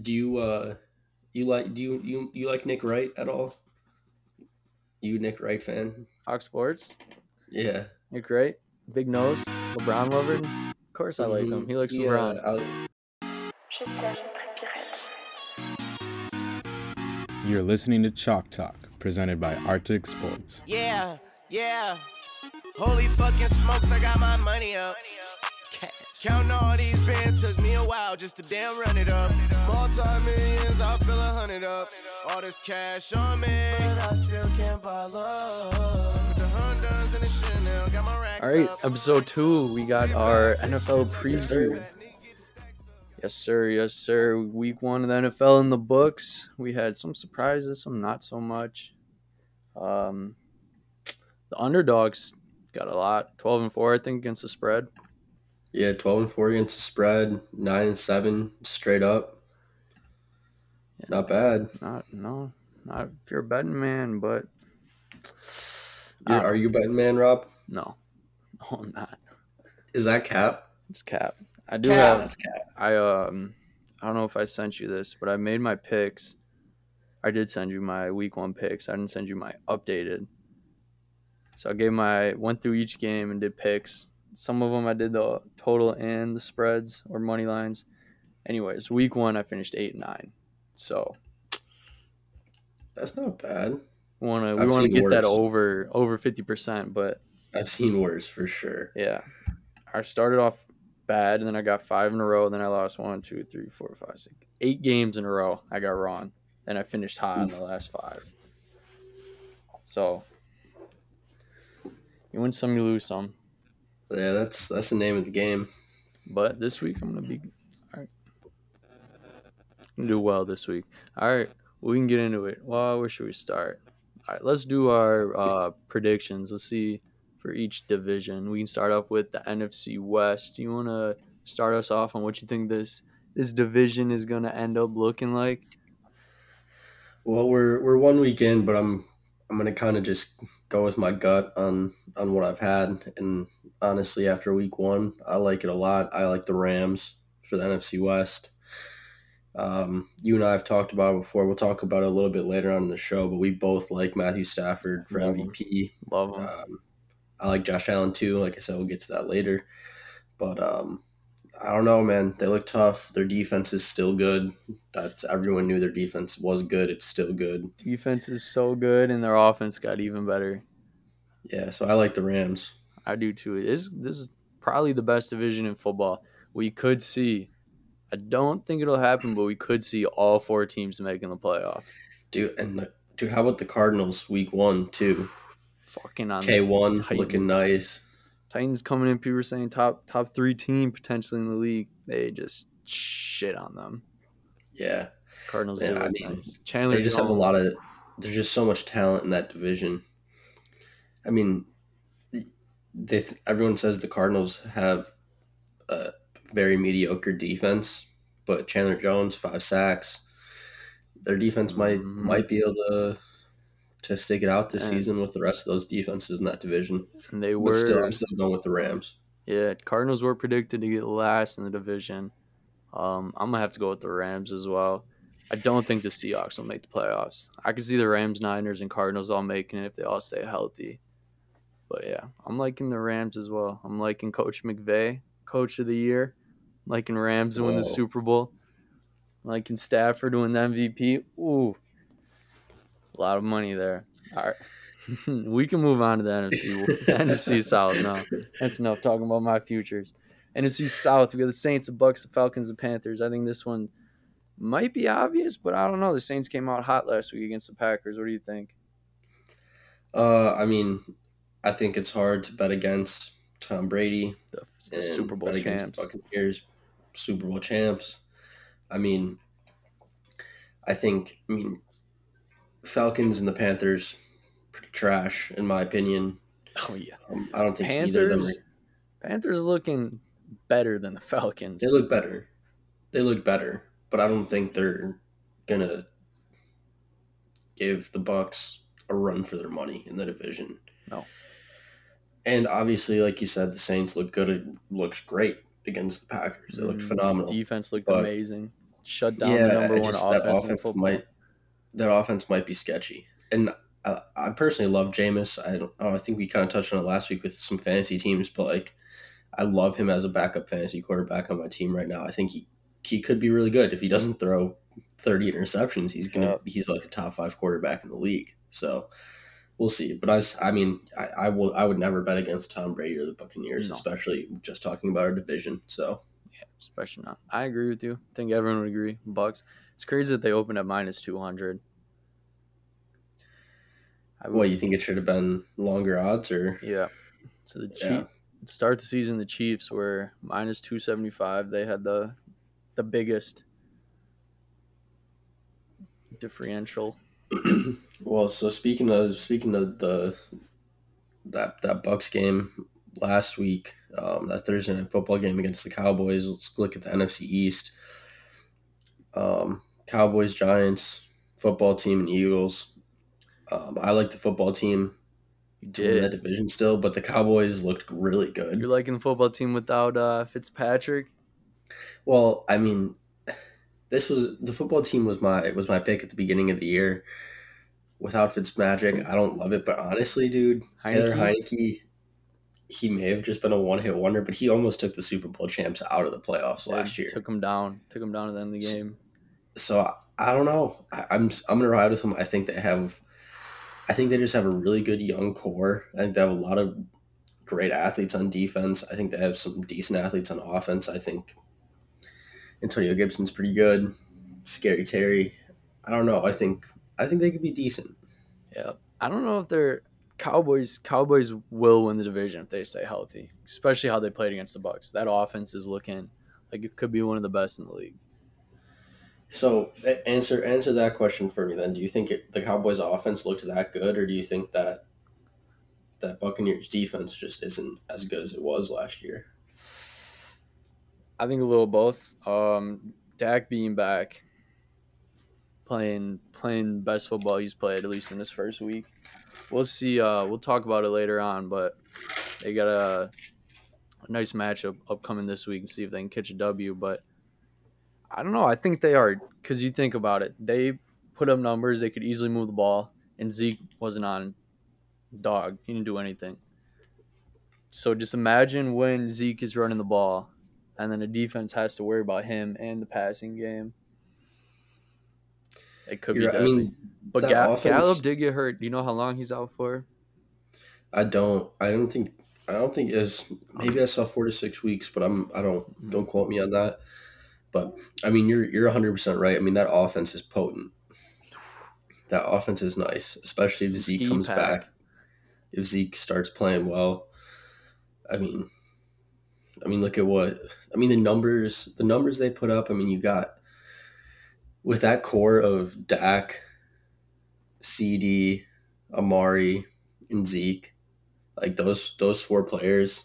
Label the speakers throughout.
Speaker 1: Do you uh you like do you you, you like Nick Wright at all? You Nick Wright fan?
Speaker 2: Fox Sports,
Speaker 1: Yeah.
Speaker 2: Nick Wright, big nose, LeBron lover. Of course, I like him.
Speaker 1: Mhm.
Speaker 2: He likes
Speaker 1: He,
Speaker 2: LeBron.
Speaker 1: uh, I-
Speaker 3: Je t'aime très pirate.
Speaker 4: You're listening to Chalk Talk, presented by Arctic Sports.
Speaker 5: Yeah, yeah. Holy fucking smokes, I got my money up. Cash. Counting all these bands took me a while just to damn run it up. Multi millions, I feel a hundred up. All this cash on me, but I still can't buy love. The Hondas and the Chanel, got my racks
Speaker 2: All right, episode two, we got our NFL preview. Yes, sir. Yes, sir. Week one of the NFL in the books. We had some surprises, some not so much. Um, the underdogs got a lot. Twelve and four, I think, against the spread.
Speaker 1: Yeah, twelve and four against the spread, nine and seven straight up. Not bad.
Speaker 2: Not no, not if you're a betting man, but I
Speaker 1: You're- you betting man, Rob?
Speaker 2: no, no, I'm not.
Speaker 1: Is that cap?
Speaker 2: It's cap. I do
Speaker 1: Cap.
Speaker 2: have
Speaker 1: That's cap.
Speaker 2: I um I don't know if I sent you this, but I made my picks. I did send you my week one picks. I didn't send you my updated. So I gave my went through each game and did picks. Some of them I did the total and the spreads or money lines. Anyways, week one I finished eight and nine. So
Speaker 1: That's not bad.
Speaker 2: we wanna we
Speaker 1: I've
Speaker 2: wanna get that over over fifty percent, but
Speaker 1: I've seen worse for sure.
Speaker 2: Yeah. I started off bad, and then I got five in a row. and Then I lost one, two, three, four, five, six, eight games in a row. I got wrong. And I finished high in the last five. So you win some, you lose some.
Speaker 1: Yeah, that's that's the name of the game.
Speaker 2: But this week I'm gonna be all right. Do well this week. All right, we can get into it. Well, where should we start? All right, let's do our uh, predictions. Let's see for each division. We can start off with the NFC West. Do you want to start us off on what you think this this division is gonna end up looking like?
Speaker 1: Well, we're we're one week in, but I'm I'm gonna kind of just go with my gut on on what I've had, and honestly, after week one, I like it a lot. I like the Rams for the NFC West. Um, you and I have talked about it before. We'll talk about it a little bit later on in the show, but we both like Matthew Stafford for
Speaker 2: Love him.
Speaker 1: MVP.
Speaker 2: Love them.
Speaker 1: Um, I like Josh Allen too. Like I said, we'll get to that later. But um, I don't know, man. They look tough. Their defense is still good. That's everyone knew their defense was good. It's still good.
Speaker 2: Defense is so good, and their offense got even better.
Speaker 1: Yeah, so I like the Rams.
Speaker 2: I do too. This this is probably the best division in football. We could see. I don't think it'll happen, but we could see all four teams making the playoffs.
Speaker 1: Dude, and the, dude, how about the Cardinals week one too?
Speaker 2: Fucking on
Speaker 1: K one looking nice.
Speaker 2: Titans coming in. People were saying top top three team potentially in the league. They just shit on them.
Speaker 1: Yeah,
Speaker 2: Cardinals
Speaker 1: Yeah,
Speaker 2: do
Speaker 1: I mean,
Speaker 2: nice. Chandler
Speaker 1: they just have a lot of. There's just so much talent in that division. I mean, they everyone says the Cardinals have a very mediocre defense, but Chandler Jones five sacks. Their defense might
Speaker 2: Mhm.
Speaker 1: might be able to to stick it out this
Speaker 2: And-
Speaker 1: season with the rest of those defenses in that division.
Speaker 2: and they
Speaker 1: But still,
Speaker 2: were
Speaker 1: I'm still going with the Rams.
Speaker 2: Yeah, Cardinals were predicted to get last in the division. Um, I'm gonna have to go with the Rams as well. I don't think the Seahawks will make the playoffs. I can see the Rams, Niners, and Cardinals all making it if they all stay healthy. But yeah, I'm liking the Rams as well. I'm liking Coach McVay, Coach of the Year. I'm liking Rams to win the Super Bowl. I'm liking Stafford to win the MVP. Ooh, a lot of money there. All right, we can move on to the NFC, the NFC South now. That's enough talking about my futures. NFC South, we got the Saints, the Bucks, the Falcons, the Panthers. I think this one might be obvious, but I don't know. The Saints came out hot last week against the Packers. What do you think?
Speaker 1: Uh, I mean, I think it's hard to bet against Tom Brady.
Speaker 2: The, the Super Bowl champs.
Speaker 1: Buccaneers, Super Bowl champs. I mean, I think I mean, Falcons and the Panthers, pretty trash in my opinion.
Speaker 2: Oh yeah,
Speaker 1: Um, I don't think either of them.
Speaker 2: Panthers.
Speaker 1: Are,
Speaker 2: Panthers looking better than the Falcons.
Speaker 1: they look better. They look better, but I don't think they're gonna give the Bucks a run for their money in the division.
Speaker 2: No.
Speaker 1: And obviously, like you said, the Saints look good. It looks great against the Packers. They looked
Speaker 2: Mhm.
Speaker 1: phenomenal.
Speaker 2: Defense looked
Speaker 1: But-
Speaker 2: amazing. shut down the number one
Speaker 1: just- that
Speaker 2: offense football.
Speaker 1: might that offense might be sketchy. And I, I personally love Jameis. I don't. I think we kind of touched on it last week with some fantasy teams, but like, I love him as a backup fantasy quarterback on my team right now. I think he he could be really good if he doesn't throw thirty interceptions. He's gonna
Speaker 2: Yep.
Speaker 1: he's like a top five quarterback in the league. So. We'll see, but I, I mean, I, I will. I would never bet against Tom Brady or the Buccaneers,
Speaker 2: No.
Speaker 1: especially just talking about our division. So yeah,
Speaker 2: especially not. I agree with you. I think everyone would agree. Bucks. It's crazy that they opened at minus two hundred. I
Speaker 1: What you think it should have been longer odds or
Speaker 2: Yeah. So the Chief
Speaker 1: Yeah.
Speaker 2: start the season, the Chiefs were minus two seventy five. They had the the biggest differential.
Speaker 1: well, so speaking of speaking of the that that Bucks game last week, um, that Thursday night football game against the Cowboys. Let's look at the NFC East. Um, Cowboys, Giants, football team, and Eagles. Um, I like the football team win that division still, but the Cowboys looked really good.
Speaker 2: You're liking the football team without uh, Fitzpatrick.
Speaker 1: Well, I mean, this was the football team was my it was my pick at the beginning of the year. Without Fitzmagic, I don't love it, but honestly, dude, Taylor
Speaker 2: Heinicke?
Speaker 1: Heinicke, he may have just been a one hit wonder, but he almost took the Super Bowl champs out of the playoffs
Speaker 2: Yeah,
Speaker 1: last year.
Speaker 2: took him down. Took him down at the end of the game.
Speaker 1: So I, I don't know. I, I'm I'm gonna ride with them. I think they have, I think they just have a really good young core. I think they have a lot of great athletes on defense. I think they have some decent athletes on offense. I think Antonio Gibson's pretty good. Scary Terry. I don't know. I think I think they could be decent.
Speaker 2: Yeah, I don't know if they're Cowboys. Cowboys will win the division if they stay healthy, especially how they played against the Bucks. That offense is looking like it could be one of the best in the league.
Speaker 1: So answer answer that question for me. Then, do you think it, the Cowboys' offense looked that good, or do you think that that Buccaneers defense just isn't as good as it was last year?
Speaker 2: I think a little both. Um, Dak being back, playing playing best football he's played at least in this first week. We'll see. Uh, we'll talk about it later on, but they got a, a nice matchup upcoming this week and see if they can catch a W. But I don't know. I think they are because you think about it. They put up numbers. They could easily move the ball, and Zeke wasn't on dog. He didn't do anything. So just imagine when Zeke is running the ball and then the defense has to worry about him and the passing game. It could be
Speaker 1: You're right. I mean,
Speaker 2: but Ga-
Speaker 1: offense-
Speaker 2: Gallup did get hurt. Do you know how long he's out for?
Speaker 1: I don't. I don't think. I don't think as maybe I saw four to six weeks, but I'm. I don't. Mm-hmm. Don't quote me on that. But I mean, you're you're 100 percent right. I mean, that offense is potent. That offense is nice, especially if Zeke
Speaker 2: ski
Speaker 1: comes
Speaker 2: pack.
Speaker 1: back. If Zeke starts playing well, I mean, I mean, look at what I mean. The numbers, the numbers they put up. I mean, you got with that core of Dak, CD, Amari, and Zeke, like those those four players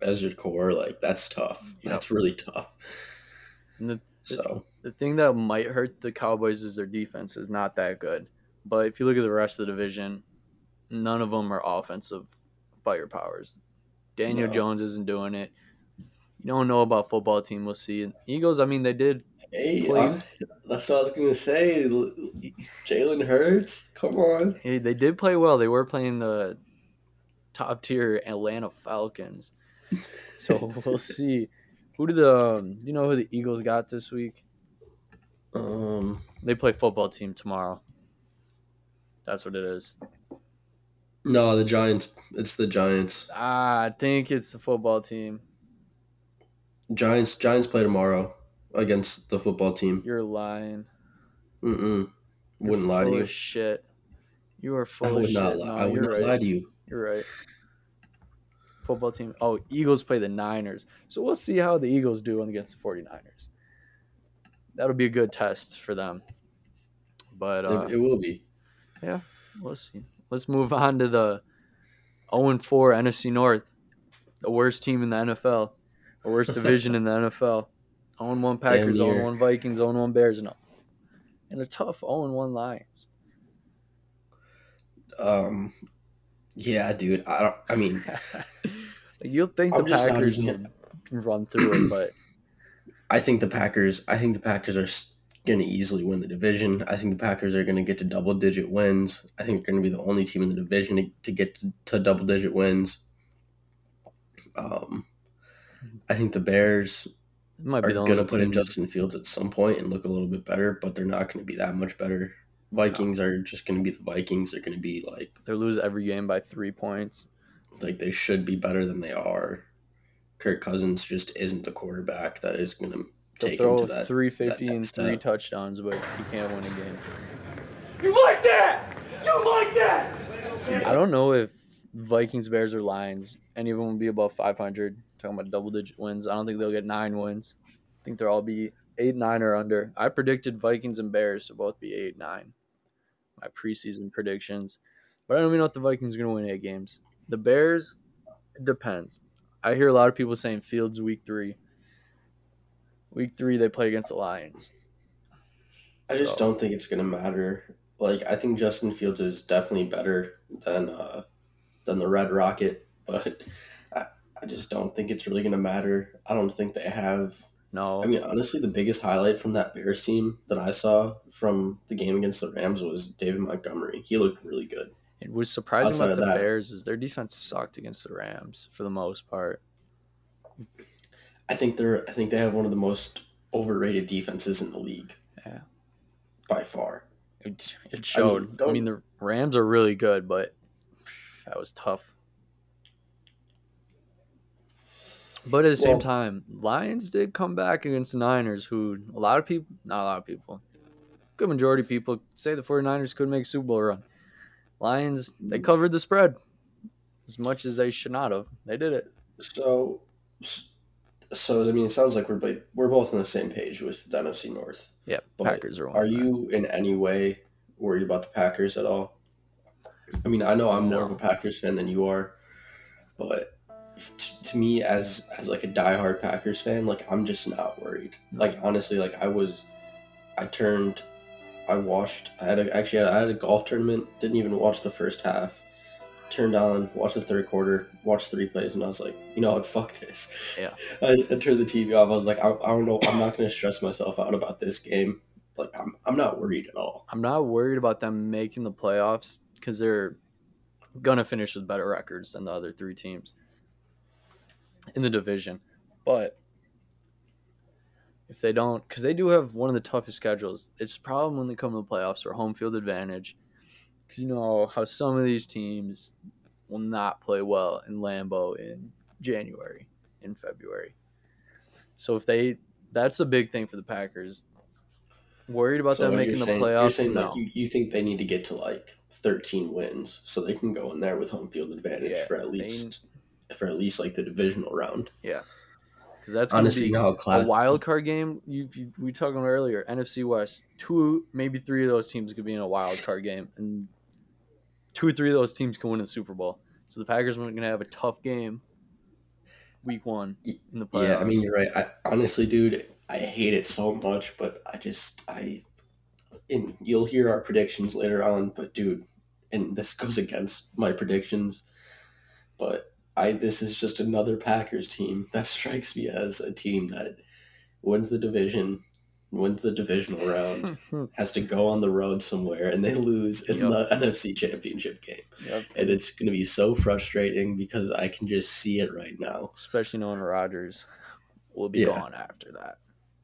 Speaker 1: as your core, like that's tough.
Speaker 2: Yep.
Speaker 1: That's really tough.
Speaker 2: And the,
Speaker 1: So
Speaker 2: the thing that might hurt the Cowboys is their defense is not that good. But if you look at the rest of the division, none of them are offensive firepowers. Daniel
Speaker 1: No.
Speaker 2: Jones isn't doing it. You don't know about football team. We'll see. Eagles. I mean, they did
Speaker 1: hey, I- that's what I was gonna say. Jalen Hurts, come on.
Speaker 2: Hey, they did play well. They were playing the top tier Atlanta Falcons. So we'll see. Who do the um, do you know who the Eagles got this week?
Speaker 1: Um,
Speaker 2: They play football team tomorrow. That's what it is.
Speaker 1: no, the Giants. It's the Giants.
Speaker 2: Ah, I think it's the football team.
Speaker 1: Giants. Giants play tomorrow against the football team.
Speaker 2: You're lying.
Speaker 1: Mm-mm.
Speaker 2: You're
Speaker 1: Wouldn't lie to
Speaker 2: full
Speaker 1: you.
Speaker 2: of shit. You are full of
Speaker 1: would
Speaker 2: shit.
Speaker 1: not lie.
Speaker 2: No,
Speaker 1: I would not
Speaker 2: right.
Speaker 1: lie to you.
Speaker 2: You're right. Football team. Oh, Eagles play the Niners. So we'll see how the Eagles do against the 49ers. That'll be a good test for them. But uh,
Speaker 1: it, it will be.
Speaker 2: Yeah, we'll see. Let's move on to the 0 4 NFC North. The worst team in the NFL. Worst division in the NFL. 0 1 Packers, 0 1 Vikings, 0 1 Bears, and, and a tough 0 1 Lions.
Speaker 1: Um, yeah, dude. I don't. I mean,
Speaker 2: You'll think
Speaker 1: I'm
Speaker 2: the Packers
Speaker 1: even-
Speaker 2: would run through it, but
Speaker 1: I think the Packers. I think the Packers are going to easily win the division. I think the Packers are going to get to double digit wins. I think they're going to be the only team in the division to, to get to, to double digit wins. Um, I think the Bears
Speaker 2: might
Speaker 1: are
Speaker 2: be
Speaker 1: going to
Speaker 2: only
Speaker 1: put in Justin Fields at some point and look a little bit better, but they're not going to be that much better. Vikings are just going to be the Vikings. They're going to be like
Speaker 2: They lose every game by three points.
Speaker 1: like they should be better than they are. Kirk Cousins just isn't the quarterback that is going to
Speaker 2: They'll
Speaker 1: take him
Speaker 2: throw
Speaker 1: to that.
Speaker 2: 350 and three
Speaker 1: step.
Speaker 2: touchdowns, but you can't win a game.
Speaker 5: You like that? You like that?
Speaker 2: I don't know if Vikings, Bears, or Lions, any of them will be above 500. Talking about double digit wins. I don't think they'll get nine wins. I think they'll all be eight, nine, or under. I predicted Vikings and Bears to both be eight, nine. My preseason predictions. But I don't even know if the Vikings are going to win eight games. The Bears, it depends. I hear a lot of people saying Fields week three. Week three, they play against the Lions.
Speaker 1: I just
Speaker 2: So-
Speaker 1: don't think it's going to matter. Like I think Justin Fields is definitely better than uh, than the Red Rocket, but I, I just don't think it's really going to matter. I don't think they have
Speaker 2: No,
Speaker 1: I mean, honestly, the biggest highlight from that Bears team that I saw from the game against the Rams was David Montgomery. He looked really good.
Speaker 2: It was surprising
Speaker 1: Outside
Speaker 2: about the
Speaker 1: that-
Speaker 2: Bears is their defense sucked against the Rams for the most part.
Speaker 1: I think they're I think they have one of the most overrated defenses in the league.
Speaker 2: Yeah.
Speaker 1: By far.
Speaker 2: It, it showed. I
Speaker 1: don't-
Speaker 2: mean, the Rams are really good, but that was tough. But at the same
Speaker 1: Well-
Speaker 2: time, Lions did come back against the Niners, who a lot of people, not a lot of people, good majority of people say the 49ers could make a Super Bowl run. Lions, they covered the spread as much as they should not have. They did it.
Speaker 1: So so I mean it sounds like we're we're both on the same page with the NFC North.
Speaker 2: Yeah,
Speaker 1: But
Speaker 2: Packers are.
Speaker 1: Are you in any way worried about the Packers at all? I mean, I know I'm more of a Packers fan than you are, but to me, as as like a diehard Packers fan, like I'm just not worried. Like honestly, like I was, I turned, I watched. I had a, actually I had a golf tournament. Didn't even watch the first half. Turned on, watched the third quarter, watched three plays, and I was like, you know what, fuck this.
Speaker 2: Yeah.
Speaker 1: I, I turned the TV off. I was like, I, I don't know. I'm not going to stress myself out about this game. Like, I'm, I'm not worried at all.
Speaker 2: I'm not worried about them making the playoffs because they're gonna finish with better records than the other three teams in the division. But if they don't, because they do have one of the toughest schedules, it's a problem when they come to the playoffs or home field advantage. Because you know how some of these teams will not play well in Lambeau in January, in February. So if they, that's a big thing for the Packers. Worried about
Speaker 1: So
Speaker 2: them making the
Speaker 1: saying- You're
Speaker 2: playoffs? no.
Speaker 1: like you, you think they need to get to like 13 wins so they can go in there with home field advantage
Speaker 2: Yeah,
Speaker 1: for at least for at least like the divisional round.
Speaker 2: Yeah, because that's gonna
Speaker 1: Honestly,
Speaker 2: be
Speaker 1: you know how
Speaker 2: a
Speaker 1: class.
Speaker 2: wild card game. You, you we talked about earlier. NFC West, two maybe three of those teams could be in a wild card game, and two or three of those teams can win a Super Bowl. So the Packers are going to have a tough game. Week one in the playoffs.
Speaker 1: Yeah, I mean you're right. I honestly, dude, I hate it so much, but I just I and you'll hear our predictions later on, but dude, and this goes against my predictions, but I this is just another Packers team that strikes me as a team that wins the division, wins the divisional round, has to go on the road somewhere, and they lose in
Speaker 2: Yep.
Speaker 1: the NFC Championship game,
Speaker 2: Yep.
Speaker 1: and it's going to be so frustrating because I can just see it right now.
Speaker 2: especially knowing Rodgers will be
Speaker 1: Yeah.
Speaker 2: gone after that.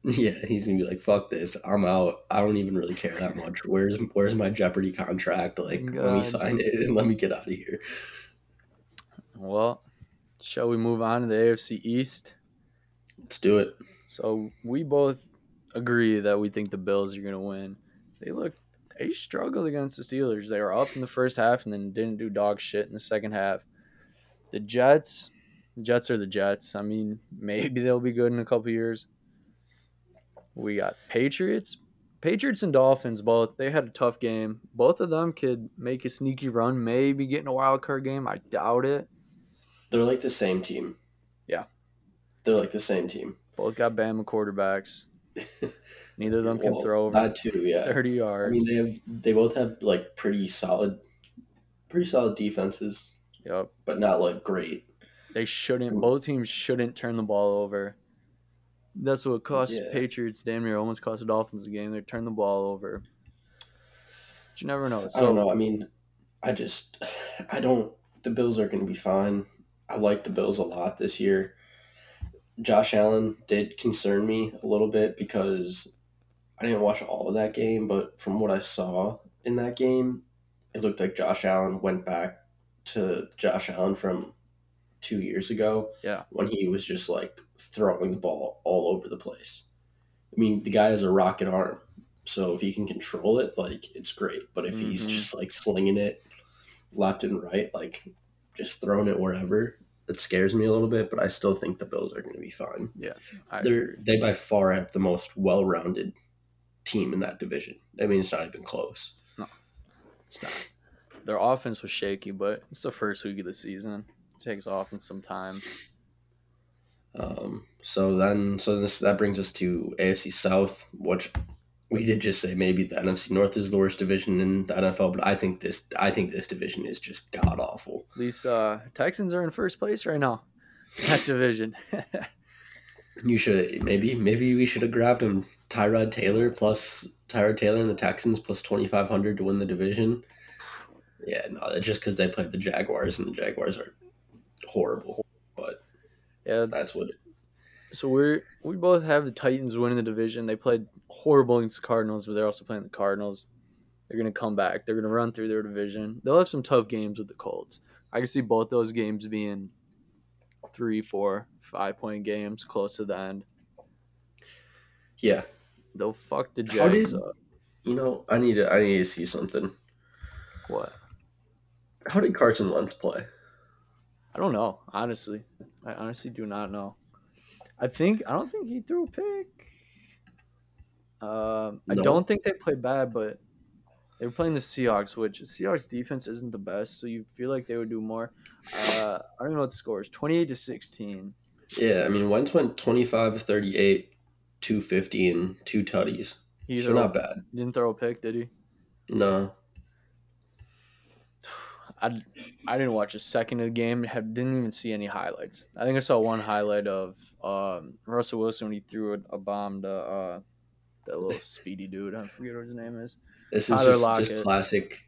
Speaker 1: Yeah, he's gonna be like, "Fuck this, I'm out. I don't even really care that much. Where's Where's my Jeopardy contract? Like, let me sign it and let me get out of here."
Speaker 2: Well, shall we move on to the AFC East?
Speaker 1: Let's do it.
Speaker 2: So we both agree that we think the Bills are going to win. They look they struggled against the Steelers. They were up in the first half and then didn't do dog shit in the second half. The Jets, the Jets are the Jets. I mean, maybe they'll be good in a couple years. We got Patriots. Patriots and Dolphins both. They had a tough game. Both of them could make a sneaky run, maybe get in a wild card game. I doubt it.
Speaker 1: They're like the same team.
Speaker 2: Yeah.
Speaker 1: they're like the same team.
Speaker 2: Both got Bama quarterbacks. Neither of them can
Speaker 1: Well,
Speaker 2: throw over
Speaker 1: too. Yeah,
Speaker 2: 30
Speaker 1: I mean they have they both have like pretty solid, pretty solid defenses,
Speaker 2: Yep.
Speaker 1: but not like great.
Speaker 2: They shouldn't. Mm. Both teams shouldn't turn the ball over. That's what cost
Speaker 1: Yeah.
Speaker 2: Patriots damn near almost cost the Dolphins the game. They turned the ball over. But you never know. So,
Speaker 1: I don't know. I mean, I just, I don't. The Bills are going to be fine. I like the Bills a lot this year. Josh Allen did concern me a little bit because I didn't watch all of that game, but from what I saw in that game, it looked like Josh Allen went back to Josh Allen from two years ago.
Speaker 2: Yeah.
Speaker 1: When he was just like throwing the ball all over the place. I mean, the guy has a rocket arm. So if he can control it, like it's great. But if he's
Speaker 2: Mhm.
Speaker 1: just like slinging it left and right, like just throwing it wherever, it scares me a little bit. But I still think the Bills are going to be fine.
Speaker 2: I
Speaker 1: They're they by far have the most well-rounded team in that division. I mean, it's not even close.
Speaker 2: No, it's not. Their offense was shaky, but it's the first week of the season. It takes offense some time.
Speaker 1: Um, so then, so this that brings us to AFC South, which we did just say maybe the NFC North is the worst division in the NFL, but I think this I think this division is just god awful.
Speaker 2: At least uh, Texans are in first place right now. That division.
Speaker 1: You should maybe maybe we should have grabbed him Tyrod Taylor plus Tyrod Taylor and the Texans plus twenty five hundred to win the division. Yeah, no, that's just because they played the Jaguars and the Jaguars are horrible. But
Speaker 2: yeah.
Speaker 1: that's what.
Speaker 2: So we're we both have the Titans winning the division. They played horrible against the Cardinals, but they're also playing the Cardinals. They're gonna come back. They're gonna run through their division. They'll have some tough games with the Colts. I can see both those games being three, four, five point games close to the end.
Speaker 1: Yeah,
Speaker 2: They'll fuck the Jags
Speaker 1: did-
Speaker 2: up.
Speaker 1: you know, I need to I need to see something.
Speaker 2: What?
Speaker 1: How did Carson Wentz play?
Speaker 2: I don't know. Honestly, I honestly do not know. I think I don't think he threw a pick. Um, I
Speaker 1: No.
Speaker 2: don't think they played bad, but they were playing the Seahawks, which Seahawks defense isn't the best, so you feel like they would do more. Uh, I don't even know what the score is. Twenty-eight to sixteen.
Speaker 1: Yeah, I mean Wentz went 25 of 38, 250 and two tutties.
Speaker 2: He
Speaker 1: So not bad.
Speaker 2: didn't throw a pick, did he?
Speaker 1: No.
Speaker 2: I, I didn't watch a second of the game. Had, didn't even see any highlights. I think I saw one highlight of um, Russell Wilson when he threw a, a bomb to uh, that little speedy dude. I forget what his name is.
Speaker 1: This is
Speaker 2: Tyler
Speaker 1: just, just classic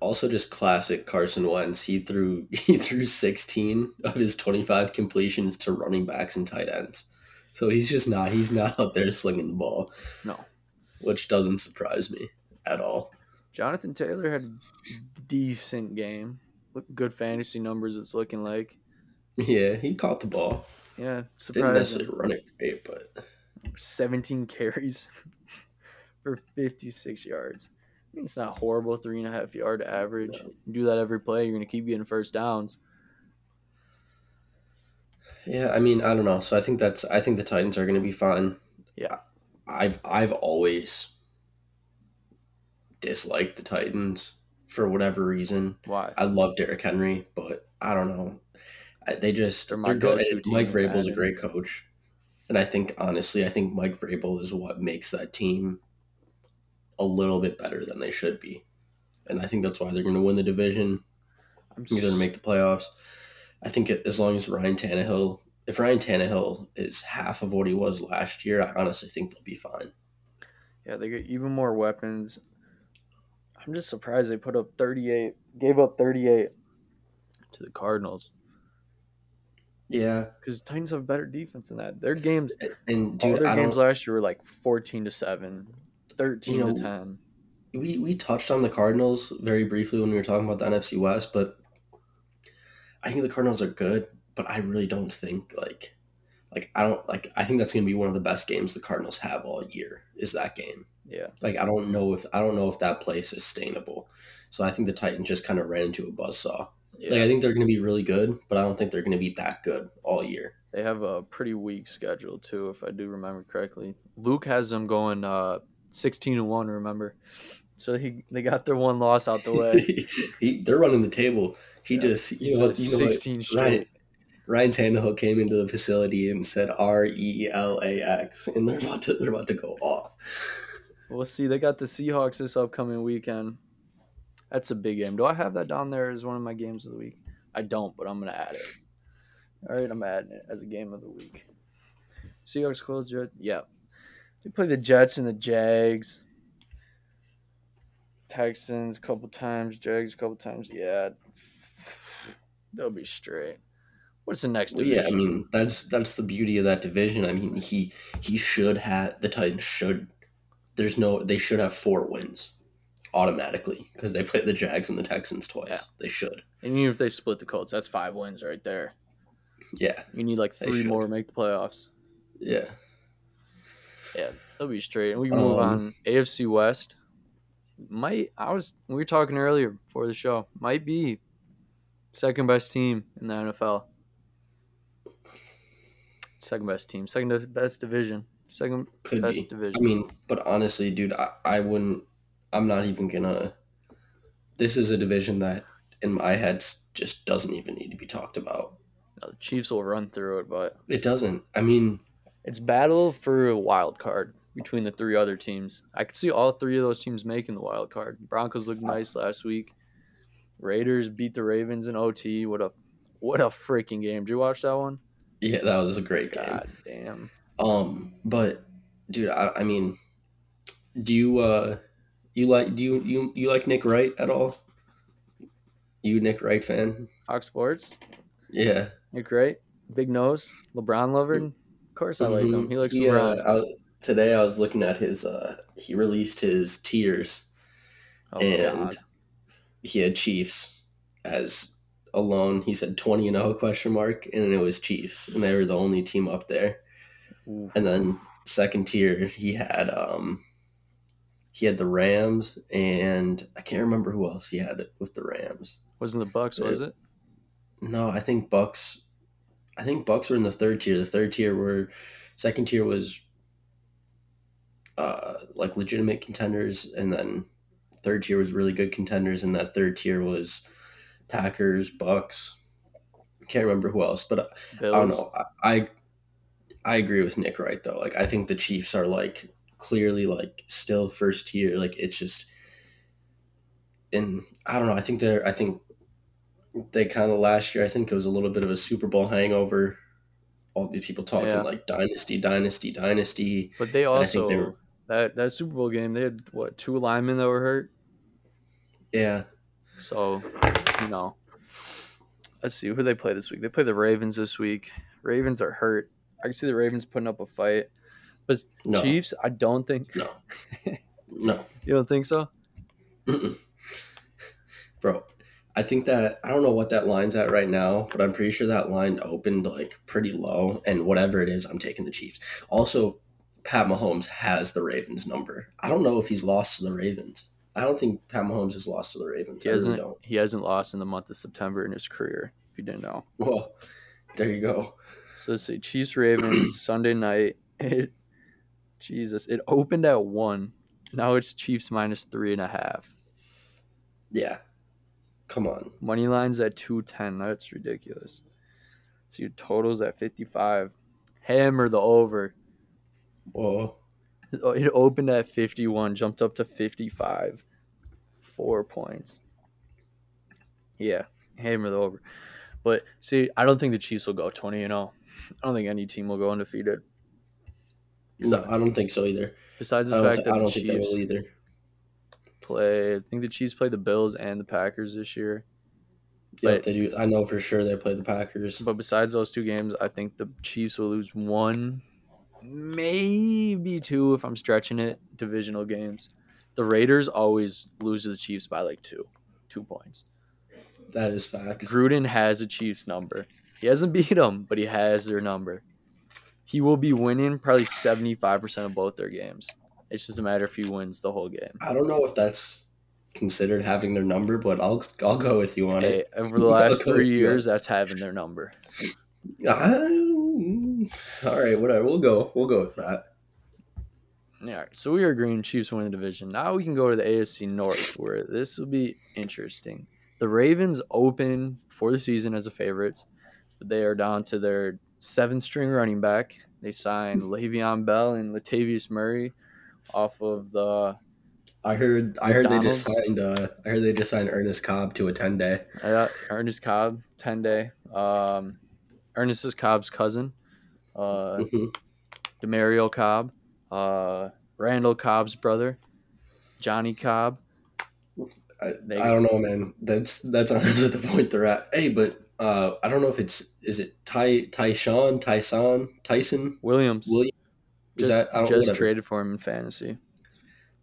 Speaker 1: also just classic Carson Wentz. He threw he threw 16 of his 25 completions to running backs and tight ends. So he's just not he's not out there slinging the ball,
Speaker 2: No,
Speaker 1: which doesn't surprise me at all.
Speaker 2: Jonathan Taylor had a decent game. Look, good fantasy numbers. It's looking like.
Speaker 1: Yeah, he caught the ball.
Speaker 2: Yeah,
Speaker 1: Didn't necessarily run it great, but
Speaker 2: 17 carries for 56 yards. I it's not horrible. Three and a half yard average.
Speaker 1: No.
Speaker 2: Do that every play. You're gonna keep getting first downs.
Speaker 1: Yeah, I mean, I don't know. So I think that's I think the Titans are going to be fine.
Speaker 2: Yeah.
Speaker 1: I've I've always disliked the Titans for whatever reason.
Speaker 2: Why?
Speaker 1: I love Derrick Henry, but I don't know. I, they just
Speaker 2: They're
Speaker 1: they're, good.
Speaker 2: go-to
Speaker 1: And
Speaker 2: team
Speaker 1: Mike Vrabel's a great coach, and I think honestly, I think Mike Vrabel is what makes that team a little bit better than they should be, and I think that's why they're going to win the division.
Speaker 2: I'm
Speaker 1: You're going to make the playoffs. I think it, as long as Ryan Tannehill, if Ryan Tannehill is half of what he was last year, I honestly think they'll be fine.
Speaker 2: Yeah, they get even more weapons. I'm just surprised they put up 38, gave up 38 to the Cardinals
Speaker 1: Yeah,
Speaker 2: because Titans have better defense than that. Their games,
Speaker 1: and
Speaker 2: all their
Speaker 1: I
Speaker 2: games
Speaker 1: don't.
Speaker 2: last year were like 14 to seven, 13
Speaker 1: You know,
Speaker 2: to 10.
Speaker 1: we we touched on the Cardinals very briefly when we were talking about the NFC West, but I think the Cardinals are good, but I really don't think like like I don't like I think that's going to be one of the best games the Cardinals have all year is that game.
Speaker 2: Yeah,
Speaker 1: Like I don't know if I don't know if that play is sustainable. So I think the Titans just kind of ran into a buzzsaw.
Speaker 2: Yeah.
Speaker 1: Like I think they're going to be really good, but I don't think they're going to be that good all year.
Speaker 2: They have a pretty weak schedule too, if I do remember correctly. Luke has them going uh, 16 and one. Remember, so he they got their one loss out the way.
Speaker 1: he, they're running the table. He
Speaker 2: Yeah.
Speaker 1: just you know what you know what
Speaker 2: 16
Speaker 1: Ryan,
Speaker 2: straight.
Speaker 1: Ryan Tannehill came into the facility and said R E L A X, and they're about to they're about to go off.
Speaker 2: We'll see. They got the Seahawks this upcoming weekend. That's a big game. Do I have that down there as one of my games of the week? I don't, but I'm gonna add it. All right, I'm adding it as a game of the week. Seahawks, Colts, Jets. Yeah. They play the Jets and the Jags. Texans a couple times, Jags a couple times. Yeah. They'll be straight. What's the next
Speaker 1: Well, yeah, I mean that's that's the beauty of that division. I mean he he should have the Titans should. There's no they should have four wins automatically because they play the Jags and the Texans twice.
Speaker 2: Yeah.
Speaker 1: They should.
Speaker 2: and even if they split the Colts, that's five wins right there.
Speaker 1: Yeah,
Speaker 2: You need like three more to make the playoffs.
Speaker 1: yeah.
Speaker 2: Yeah, they'll be straight. And we can move
Speaker 1: Um,
Speaker 2: on. AFC West might I was we were talking earlier before the show. Might be second best team in the NFL. Second best team, second best division, second
Speaker 1: Could
Speaker 2: best
Speaker 1: be.
Speaker 2: division.
Speaker 1: I mean, but honestly, dude, I, I wouldn't. I'm not even gonna. This is a division that, in my head, just doesn't even need to be talked about.
Speaker 2: No, the Chiefs will run through it, but
Speaker 1: It doesn't. I mean,
Speaker 2: it's battle for a wild card between the three other teams. I could see all three of those teams making the wild card. Broncos looked nice last week. Raiders beat the Ravens in OT. What a what a freaking game! Did you watch that one?
Speaker 1: yeah, that was a great game.
Speaker 2: God damn.
Speaker 1: Um, but dude, I, I mean, do you uh, you like do you you you like Nick Wright at all? You Nick Wright fan?
Speaker 2: Fox Sports,
Speaker 1: Yeah,
Speaker 2: Nick Wright, big nose, LeBron lover. Of course, I like him.
Speaker 1: Mhm.
Speaker 2: He looks
Speaker 1: He, uh,
Speaker 2: LeBron.
Speaker 1: I today I was looking at his. uh He released his tiers.
Speaker 2: oh
Speaker 1: and
Speaker 2: God,
Speaker 1: he had Chiefs as alone. He said twenty and zero question mark, and it was Chiefs, and they were the only team up there.
Speaker 2: Oof.
Speaker 1: And then second tier, he had um, he had the Rams, and I can't remember who else he had with the Rams.
Speaker 2: wasn't the Bucks? Was it?
Speaker 1: No, I think Bucks. I think Bucks were in the third tier. The third tier were, second tier was, uh, like legitimate contenders, and then third tier was really good contenders, and that third tier was Packers, Bucks. Can't remember who else, but uh,
Speaker 2: Bills.
Speaker 1: I don't know. I, I I agree with Nick Wright though. Like I think the Chiefs are like clearly like still first tier. Like it's just, and I don't know. I think they're. I think they kind of last year. I think it was a little bit of a Super Bowl hangover. All these people talking
Speaker 2: Yeah.
Speaker 1: like dynasty, dynasty, dynasty.
Speaker 2: But they
Speaker 1: I think
Speaker 2: also
Speaker 1: they were-
Speaker 2: that that Super Bowl game they had what two linemen that were hurt.
Speaker 1: Yeah,
Speaker 2: So you know, let's see But
Speaker 1: no,
Speaker 2: Chiefs, I don't think.
Speaker 1: no, no.
Speaker 2: You don't think so?
Speaker 1: Mm-mm. Bro, I think that I don't know what that line's at right now, but I'm pretty sure that line opened like pretty low, and whatever it is, I'm taking the Chiefs. Also, Pat Mahomes has the Ravens number. I don't know if he's lost to the Ravens. I don't think Pat Mahomes has lost to the Ravens.
Speaker 2: He
Speaker 1: I
Speaker 2: hasn't.
Speaker 1: don't.
Speaker 2: He hasn't lost in the month of September in his career. If you didn't know.
Speaker 1: Well, there you go.
Speaker 2: So let's see. Chiefs Ravens Sunday night. It, Jesus, it opened at one. Now it's Chiefs minus three and a half.
Speaker 1: Yeah, come on.
Speaker 2: Money lines at two ten. That's ridiculous. So your totals at fifty five. Hammer the over.
Speaker 1: Whoa,
Speaker 2: It opened at fifty one, jumped up to fifty five. Four points. Yeah, hammer the over. But see, I don't think the Chiefs will go twenty and zero. I don't think any team will go undefeated.
Speaker 1: No, I don't think so either.
Speaker 2: Besides the fact
Speaker 1: I
Speaker 2: that the
Speaker 1: don't think they
Speaker 2: Chiefs
Speaker 1: will either.
Speaker 2: play, I think the Chiefs play the Bills and the Packers this year.
Speaker 1: Yeah, they do. I know for sure they play the Packers.
Speaker 2: But besides those two games, I think the Chiefs will lose one, maybe two if I'm stretching it. Divisional games. The Raiders always lose to the Chiefs by like two, two points.
Speaker 1: That is fact.
Speaker 2: Gruden has a Chiefs number. He hasn't beat them, but he has their number. He will be winning probably 75% of both their games. It's just a matter if he wins the whole game.
Speaker 1: I don't know if that's considered having their number, but I'll I'll go with you on
Speaker 2: Hey,
Speaker 1: it.
Speaker 2: over the last three
Speaker 1: you
Speaker 2: years, that's having their number.
Speaker 1: I- all right, whatever. We'll go. We'll go with that.
Speaker 2: All right, so we are agreeing Chiefs win the division. Now we can go to the AFC North, where this will be interesting. The Ravens open for the season as a favorites, but they are down to their seven-string running back. They signed Le'Veon Bell and Latavius Murray off of the
Speaker 1: I heard. I heard they just signed. Uh, I heard they just signed Ernest Cobb to a ten day.
Speaker 2: uh, Ernest Cobb ten day. Um, Ernest is Cobb's cousin. Uh,
Speaker 1: Mhm.
Speaker 2: Demario Cobb, uh, Randall Cobb's brother, Johnny Cobb.
Speaker 1: I,
Speaker 2: They-
Speaker 1: I don't know, man. That's that's honestly the point they're at. Hey, but uh, I don't know if it's is it Ty Tyshawn Tyson Tyson
Speaker 2: Williams
Speaker 1: William. Is
Speaker 2: just,
Speaker 1: that I don't
Speaker 2: just
Speaker 1: whatever.
Speaker 2: traded for him in fantasy.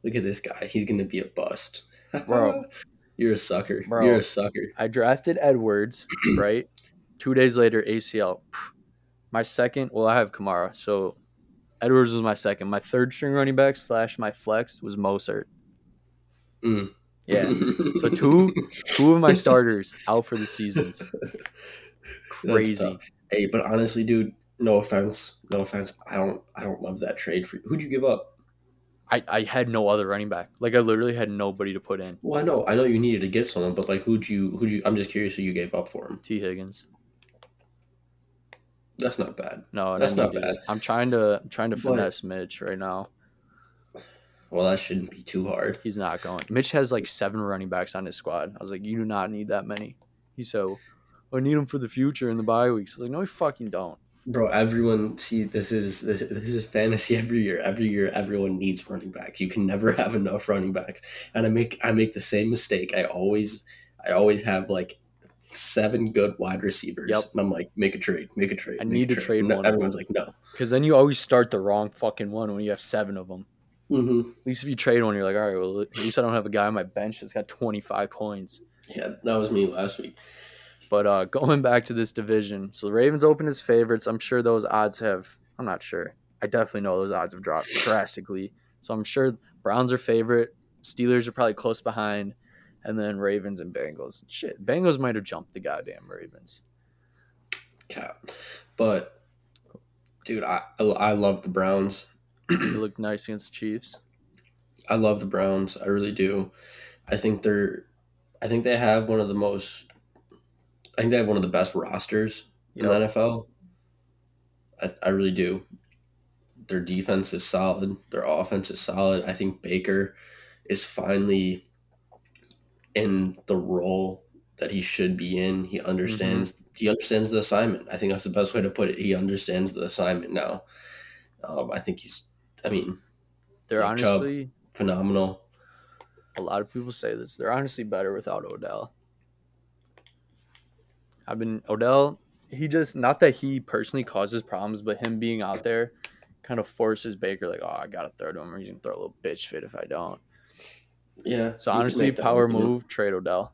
Speaker 1: Look at this guy. He's gonna be a bust,
Speaker 2: Bro.
Speaker 1: You're a sucker.
Speaker 2: Bro.
Speaker 1: You're a sucker.
Speaker 2: I drafted Edwards, right? Two days later, ACL. My second, well, I have Kamara, so Edwards was my second. My third string running back slash my flex was Mostert.
Speaker 1: Mm.
Speaker 2: Yeah. So two two of my starters out for the seasons. Crazy.
Speaker 1: Hey, but honestly, dude, no offense, no offense. I don't, I don't love that trade for. Who'd you give up?
Speaker 2: I, I had no other running back. Like I literally had nobody to put in.
Speaker 1: Well, I know, I know you needed to get someone, but like, who'd you, who'd you? I'm just curious who you gave up for him.
Speaker 2: Tee Higgins.
Speaker 1: That's not bad.
Speaker 2: No,
Speaker 1: That's not bad.
Speaker 2: I'm trying to I'm trying to
Speaker 1: But-
Speaker 2: finesse Mitch right now.
Speaker 1: Well, that shouldn't be too hard.
Speaker 2: He's not going. Mitch has like seven running backs on his squad. I was like, you do not need that many. He's so, I need them for the future in the bye weeks. I was like, no, you fucking don't.
Speaker 1: Bro, everyone see this is this, this is fantasy every year. Every year, everyone needs running backs. You can never have enough running backs, and I make I make the same mistake. I always I always have like seven good wide receivers,
Speaker 2: Yep.
Speaker 1: and I'm like, make a trade, make a trade.
Speaker 2: I need to trade
Speaker 1: No,
Speaker 2: one
Speaker 1: everyone's like, no.
Speaker 2: Because then you always start the wrong fucking one when you have seven of them.
Speaker 1: Hmm
Speaker 2: At least if you trade one, you're like, all right, well, at least I don't have a guy on my bench that's got 25 points.
Speaker 1: Yeah, that was me last week.
Speaker 2: But uh, going back to this division, so the Ravens open as favorites. I'm sure those odds have. I'm not sure. I definitely know those odds have dropped drastically. So I'm sure Browns are favorite. Steelers are probably close behind, and then Ravens and Bengals. Shit, Bengals might have jumped the goddamn Ravens.
Speaker 1: Cap, but dude, I I love the Browns.
Speaker 2: They look nice against the Chiefs.
Speaker 1: I love the Browns. I really do. I think they're I think they have one of the most I think they have one of the best rosters in the NFL. I, I really do. Their defense is solid. Their offense is solid. I think Baker is finally in the role that he should be in. He understands he understands the assignment. I think that's the best way to put it. He understands the assignment now. Um, I think he's I mean, mm-hmm.
Speaker 2: They're
Speaker 1: Nick Chubb.
Speaker 2: honestly,
Speaker 1: phenomenal.
Speaker 2: a lot of people say this. They're honestly better without Odell. I've been Odell. He just not that he personally causes problems, but him being out there kind of forces Baker like, oh, I gotta throw to him, or he's gonna throw a little bitch fit if I don't.
Speaker 1: Yeah.
Speaker 2: So honestly, power
Speaker 1: argument.
Speaker 2: move, trade Odell.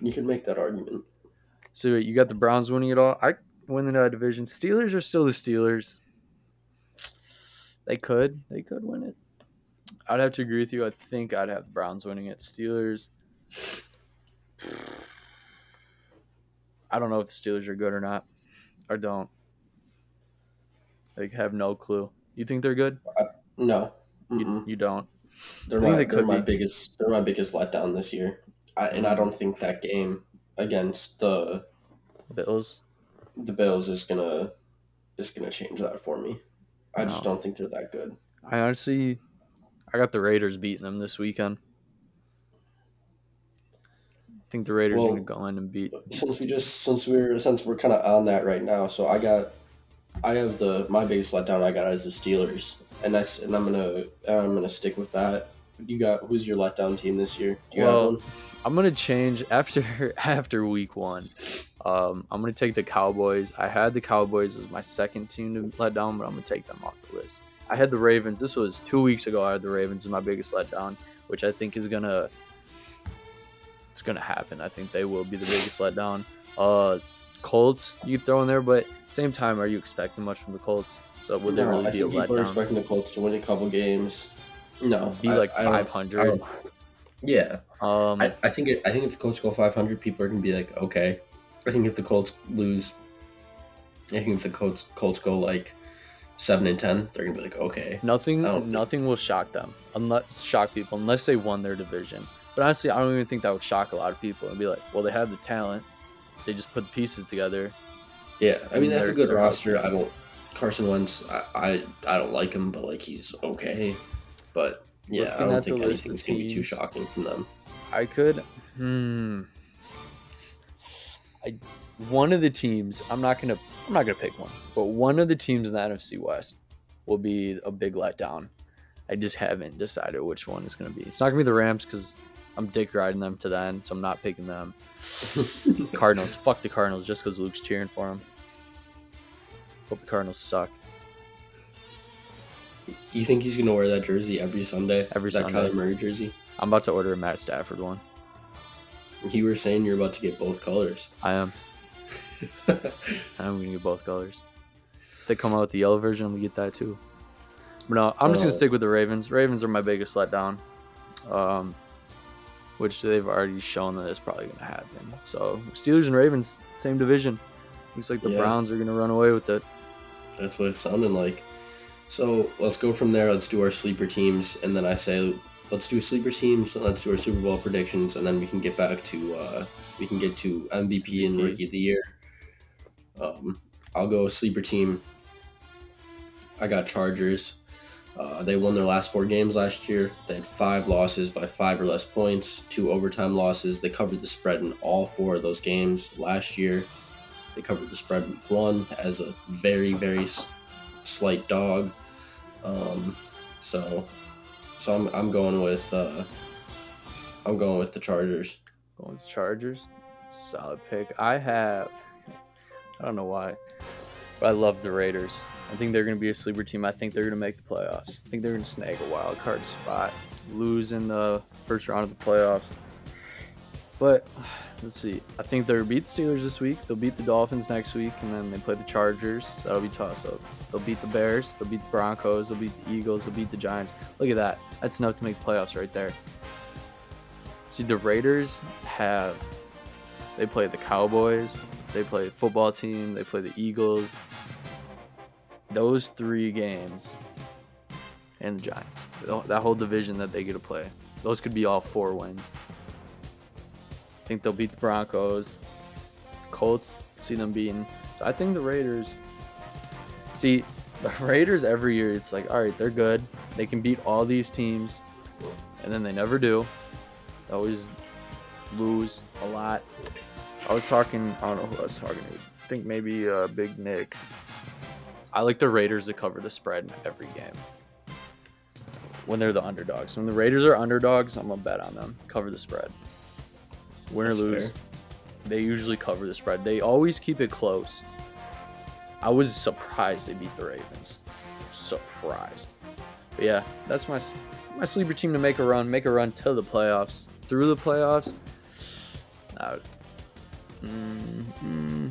Speaker 1: You can make that argument.
Speaker 2: So you got the Browns winning it all. I win the division. Steelers are still the Steelers. They could, they could win it. I'd have to agree with you. I think I'd have the Browns winning it. Steelers. I don't know if the Steelers are good or not. Or don't. Like have no clue. You think they're good?
Speaker 1: Uh, no.
Speaker 2: You, you don't.
Speaker 1: They're my,
Speaker 2: they
Speaker 1: they are my
Speaker 2: be.
Speaker 1: biggest they're my biggest letdown this year. I, and I mm-hmm. don't think that game against the
Speaker 2: Bills.
Speaker 1: the Bills is gonna is gonna change that for me. I just
Speaker 2: No.
Speaker 1: don't think they're that good.
Speaker 2: I honestly I got the Raiders beating them this weekend. I think the Raiders are gonna go in and beat
Speaker 1: Since we just since we're since we're kind of on that right now, so I got I have the my biggest letdown I got is the Steelers, and that's and I'm gonna I'm gonna stick with that. You got who's your letdown team this year? Do you
Speaker 2: Well,
Speaker 1: have one?
Speaker 2: I'm gonna change after after week one. Um, I'm gonna take the Cowboys. I had the Cowboys as my second team to let down, but I'm gonna take them off the list. I had the Ravens. This was two weeks ago. I had the Ravens as my biggest letdown, which I think is gonna it's gonna happen. I think they will be the biggest letdown. Uh, Colts you throw in there, but same time, are you expecting much from the Colts? So would they really
Speaker 1: I
Speaker 2: be a
Speaker 1: letdown? people are expecting the Colts to win a couple games. No,
Speaker 2: Be
Speaker 1: I-
Speaker 2: like 500.
Speaker 1: Yeah,
Speaker 2: Um,
Speaker 1: I, I think it, I think if the Colts go 500, people are gonna be like, okay. I think if the Colts lose, I think if the Colts Colts go like seven and ten, they're gonna be like, okay.
Speaker 2: Nothing,
Speaker 1: don't think-
Speaker 2: nothing will shock them unless shock people unless they won their division. But honestly, I don't even think that would shock a lot of people and be like, well, they have the talent, they just put the pieces together.
Speaker 1: Yeah, I mean they have a good roster. I don't Carson Wentz. I, I I don't like him, but like he's okay. But yeah, I don't think anything's gonna be too shocking from them.
Speaker 2: I could, hmm, I one of the teams. I'm not gonna, I'm not gonna pick one, but one of the teams in the NFC West will be a big letdown. I just haven't decided which one is going to be. It's not going to be the Rams because I'm dick riding them to the end, so I'm not picking them. Cardinals, fuck the Cardinals just because Luke's cheering for them. Hope the Cardinals suck.
Speaker 1: You think he's gonna wear that jersey every Sunday?
Speaker 2: Every
Speaker 1: that
Speaker 2: Sunday.
Speaker 1: Kyler Murray jersey.
Speaker 2: I'm about to order a Matt Stafford one.
Speaker 1: You were saying you're about to get both colors.
Speaker 2: I am. I'm gonna get both colors. If they come out with the yellow version, I'm gonna get that too. But no, I'm just gonna
Speaker 1: Oh.
Speaker 2: stick with the Ravens. Ravens are my biggest letdown, um, which they've already shown that it's probably gonna happen. So Steelers and Ravens, same division. Looks like the
Speaker 1: Yeah.
Speaker 2: Browns are gonna run away with it.
Speaker 1: That's what it's sounding like. So let's go from there. Let's do our sleeper teams, and then I say let's do sleeper teams. And let's do our Super Bowl predictions, and then we can get back to uh, we can get to MVP and. Rookie of the Year. Um, I'll go sleeper team. I got Chargers. Uh, they won their last four games last year. They had five losses by five or less points, two overtime losses. They covered the spread in all four of those games last year. They covered the spread week one as a very, very s- slight dog. Um, so, so I'm, I'm going with uh, I'm going with the Chargers.
Speaker 2: Going with the Chargers. Solid pick. I have. I don't know why, but I love the Raiders. I think they're going to be a sleeper team. I think they're going to make the playoffs. I think they're going to snag a wild card spot, lose in the first round of the playoffs. But let's see. I think they'll beat the Steelers this week. They'll beat the Dolphins next week, and then they play the Chargers. So That'll be toss up. They'll beat the Bears. They'll beat the Broncos. They'll beat the Eagles. They'll beat the Giants. Look at that. That's enough to make playoffs right there. See, the Raiders have they play the Cowboys, they play the football team, they play the Eagles. Those three games, and the Giants. That whole division that they get to play. Those could be all four wins. Think they'll beat the Broncos. Colts, see them beating. So I think the Raiders. See, the Raiders every year, it's like, all right, they're good. They can beat all these teams, and then they never do. They always lose a lot. I was talking, I don't know who I was talking to. I think maybe uh, Big Nick. I like the Raiders to cover the spread in every game when they're the underdogs. When the Raiders are underdogs, I'm gonna bet on them. Cover the spread. Win or lose,
Speaker 1: fair.
Speaker 2: they usually cover the spread. They always keep it close. I was surprised they beat the Ravens. Surprised. But yeah, that's my my sleeper team to make a run, make a run to the playoffs. Through the playoffs, would- mm, mm,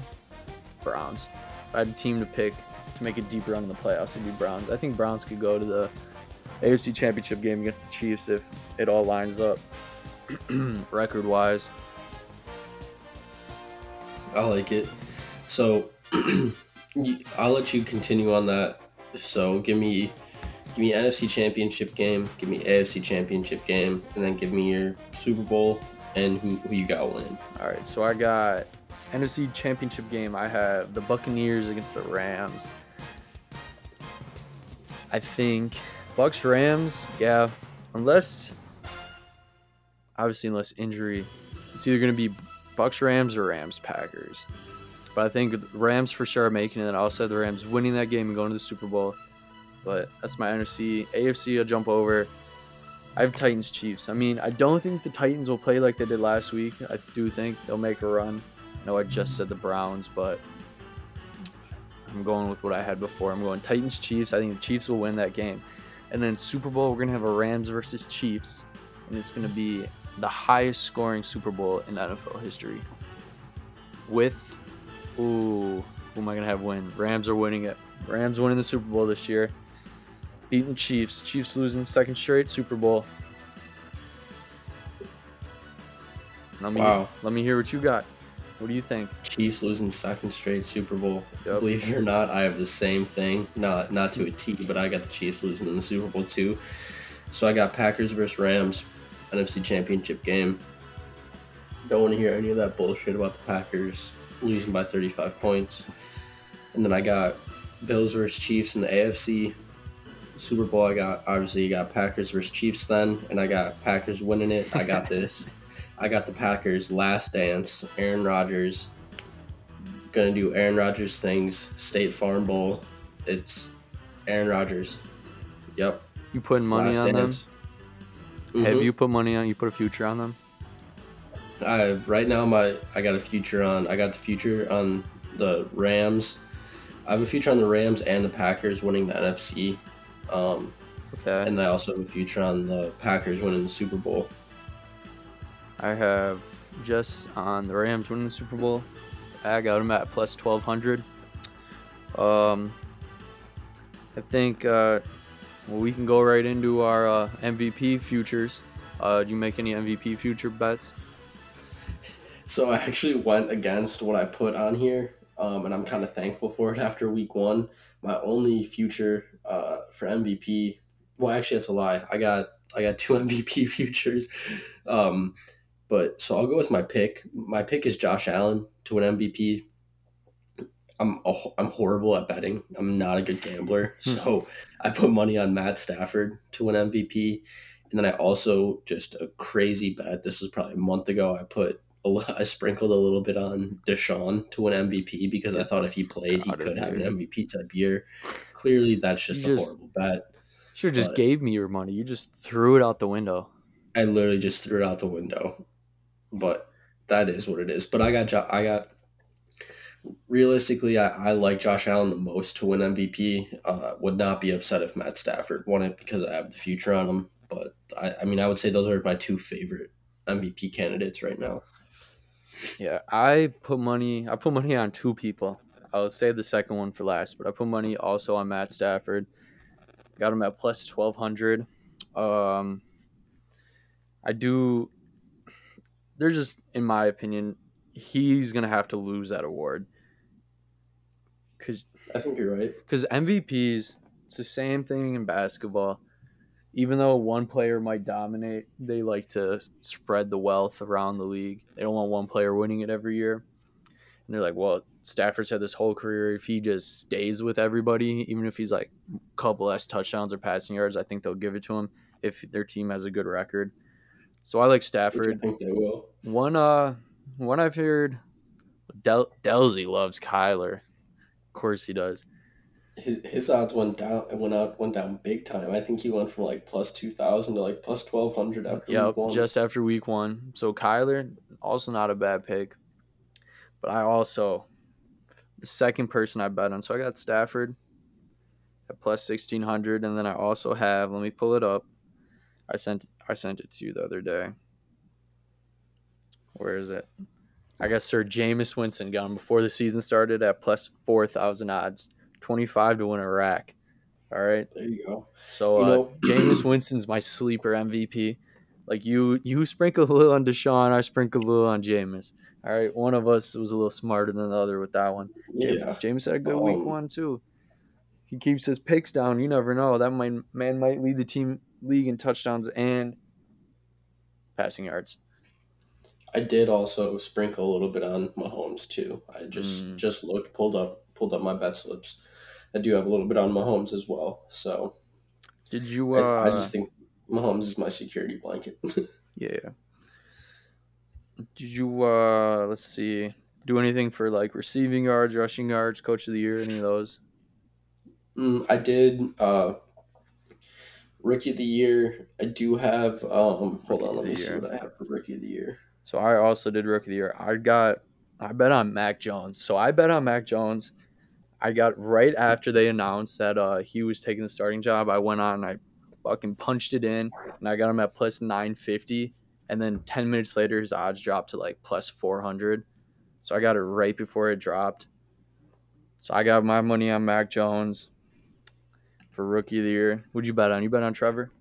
Speaker 2: Browns. If I had a team to pick to make a deep run in the playoffs, it'd be Browns. I think Browns could go to the AFC Championship game against the Chiefs if it all lines up record wise.
Speaker 1: I like it. So I'll let you continue on that. So give me give me NFC Championship game, give me AFC Championship game, and then give me your Super Bowl and who, who you got winning.
Speaker 2: All right, so I got NFC Championship game. I have the Buccaneers against the Rams. I think Bucks Rams, yeah, unless obviously unless injury, it's either to be Bucks Rams or Rams Packers. But I think Rams for sure are making it. And also the Rams winning that game and going to the Super Bowl. But that's my NFC. AFC, I'll jump over. I have Titans Chiefs. I mean, I don't think the Titans will play like they did last week. I do think they'll make a run. I know I just said the Browns, but I'm going with what I had before. I'm going Titans Chiefs. I think the Chiefs will win that game. And then Super Bowl, we're going to have a Rams versus Chiefs. And it's going to be the highest scoring Super Bowl in NFL history. With, ooh, who am I going to have win? Rams are winning it. Rams winning the Super Bowl this year. Beating Chiefs. Chiefs losing second straight Super Bowl. Let me
Speaker 1: Wow.
Speaker 2: let me hear what you got. What do you think?
Speaker 1: Chiefs losing second straight Super Bowl.
Speaker 2: Yep.
Speaker 1: Believe it or not, I have the same thing. Not not to a T, but I got the Chiefs losing in the Super Bowl too. So I got Packers versus Rams, NFC Championship game. Don't want to hear any of that bullshit about the Packers losing by 35 points. And then I got Bills versus Chiefs in the AFC Super Bowl. I got obviously you got Packers versus Chiefs then, and I got Packers winning it. I got this. I got the Packers last dance. Aaron Rodgers gonna do Aaron Rodgers things. State Farm Bowl. It's Aaron Rodgers. Yep.
Speaker 2: You putting money
Speaker 1: Last
Speaker 2: on
Speaker 1: dance.
Speaker 2: them? Have
Speaker 1: Mhm.
Speaker 2: you put money on? You put a future on them?
Speaker 1: I right now my I got a future on I got the future on the Rams. I have a future on the Rams and the Packers winning the NFC. Um,
Speaker 2: Okay.
Speaker 1: and I also have a future on the Packers winning the Super Bowl.
Speaker 2: I have just on the Rams winning the Super Bowl. I got them at plus twelve hundred. Um, I think uh, well, we can go right into our uh, MVP futures. Uh, do you make any MVP future bets?
Speaker 1: So I actually went against what I put on here, um, and I'm kind of thankful for it after week one. My only future uh, for MVP, well, actually, that's a lie. I got I got two MVP futures, um, but so I'll go with my pick. My pick is Josh Allen to win MVP. I'm a, I'm horrible at betting. I'm not a good gambler,
Speaker 2: Hmm.
Speaker 1: so I put money on Matt Stafford to win MVP, and then I also just a crazy bet. This was probably a month ago. I put a I sprinkled a little bit on Deshaun to win MVP because I thought if he played, he could have an. MVP type year. Clearly, that's just
Speaker 2: You
Speaker 1: a
Speaker 2: just-
Speaker 1: horrible bet.
Speaker 2: Sure, just gave me your money. You just threw it out the window.
Speaker 1: I literally just threw it out the window. But that is what it is. But I got I got realistically I, I like Josh Allen the most to win MVP. Uh, would not be upset if Matt Stafford won it because I have the future on him. But I, I mean I would say those are my two favorite MVP candidates right now.
Speaker 2: Yeah, I put money. I put money on two people. I'll save the second one for last, but I put money also on Matt Stafford. Got him at plus twelve hundred. Um, I do. They're just, in my opinion, he's gonna have to lose that award because
Speaker 1: I think you're right.
Speaker 2: because MVPs, it's the same thing in basketball. Even though one player might dominate, they like to spread the wealth around the league. They don't want one player winning it every year. And they're like, well, Stafford's had this whole career. If he just stays with everybody, even if he's like a couple less touchdowns or passing yards, I think they'll give it to him if their team has a good record. So I like
Speaker 1: Which I
Speaker 2: Stafford.
Speaker 1: think they will.
Speaker 2: One uh one I've heard Del- Delzy loves Kyler. Of course he does.
Speaker 1: His, his odds went down went out went down big time. I think he went from like plus two thousand to like plus twelve hundred after
Speaker 2: Yep,
Speaker 1: week one.
Speaker 2: just after week one. So Kyler, also not a bad pick. But I also the second person I bet on. So I got Stafford at plus sixteen hundred, and then I also have. Let me pull it up. I sent I sent it to you the other day. Where is it? I got Sir Jameis Winston got him before the season started at plus four thousand odds, twenty five to win a rack. All right.
Speaker 1: there you go.
Speaker 2: So
Speaker 1: You
Speaker 2: uh,
Speaker 1: know-
Speaker 2: Jameis Winston's my sleeper MVP. Like you, you sprinkle a little on Deshaun, I sprinkle a little on Jameis. All right, one of us was a little smarter than the other with that one.
Speaker 1: Yeah.
Speaker 2: Jameis had a good week
Speaker 1: Um,
Speaker 2: one too. He keeps his picks down. You never know. That might, man might lead the team league in touchdowns and passing yards.
Speaker 1: I did also sprinkle a little bit on Mahomes too. I just
Speaker 2: Mm.
Speaker 1: just looked, pulled up, pulled up my bet slips. I do have a little bit on Mahomes as well. So
Speaker 2: Did you?
Speaker 1: I,
Speaker 2: Uh,
Speaker 1: I just think Mahomes is my security blanket.
Speaker 2: yeah. Did you? uh Let's see. Do anything for like receiving yards, rushing yards, coach of the year, any of those?
Speaker 1: Mm, I did uh, rookie of the year. I do have. Um, hold
Speaker 2: Rookie
Speaker 1: on, let me see what I have for rookie of the year.
Speaker 2: So I also did rookie of the year. I got I bet on Mac Jones. So I bet on Mac Jones. I got right after they announced that uh, he was taking the starting job. I went on and I fucking punched it in, and I got him at plus nine fifty. And then ten minutes later, his odds dropped to like plus four hundred. So I got it right before it dropped. So I got my money on Mac Jones for rookie of the year. Would you bet on? You bet on Trevor?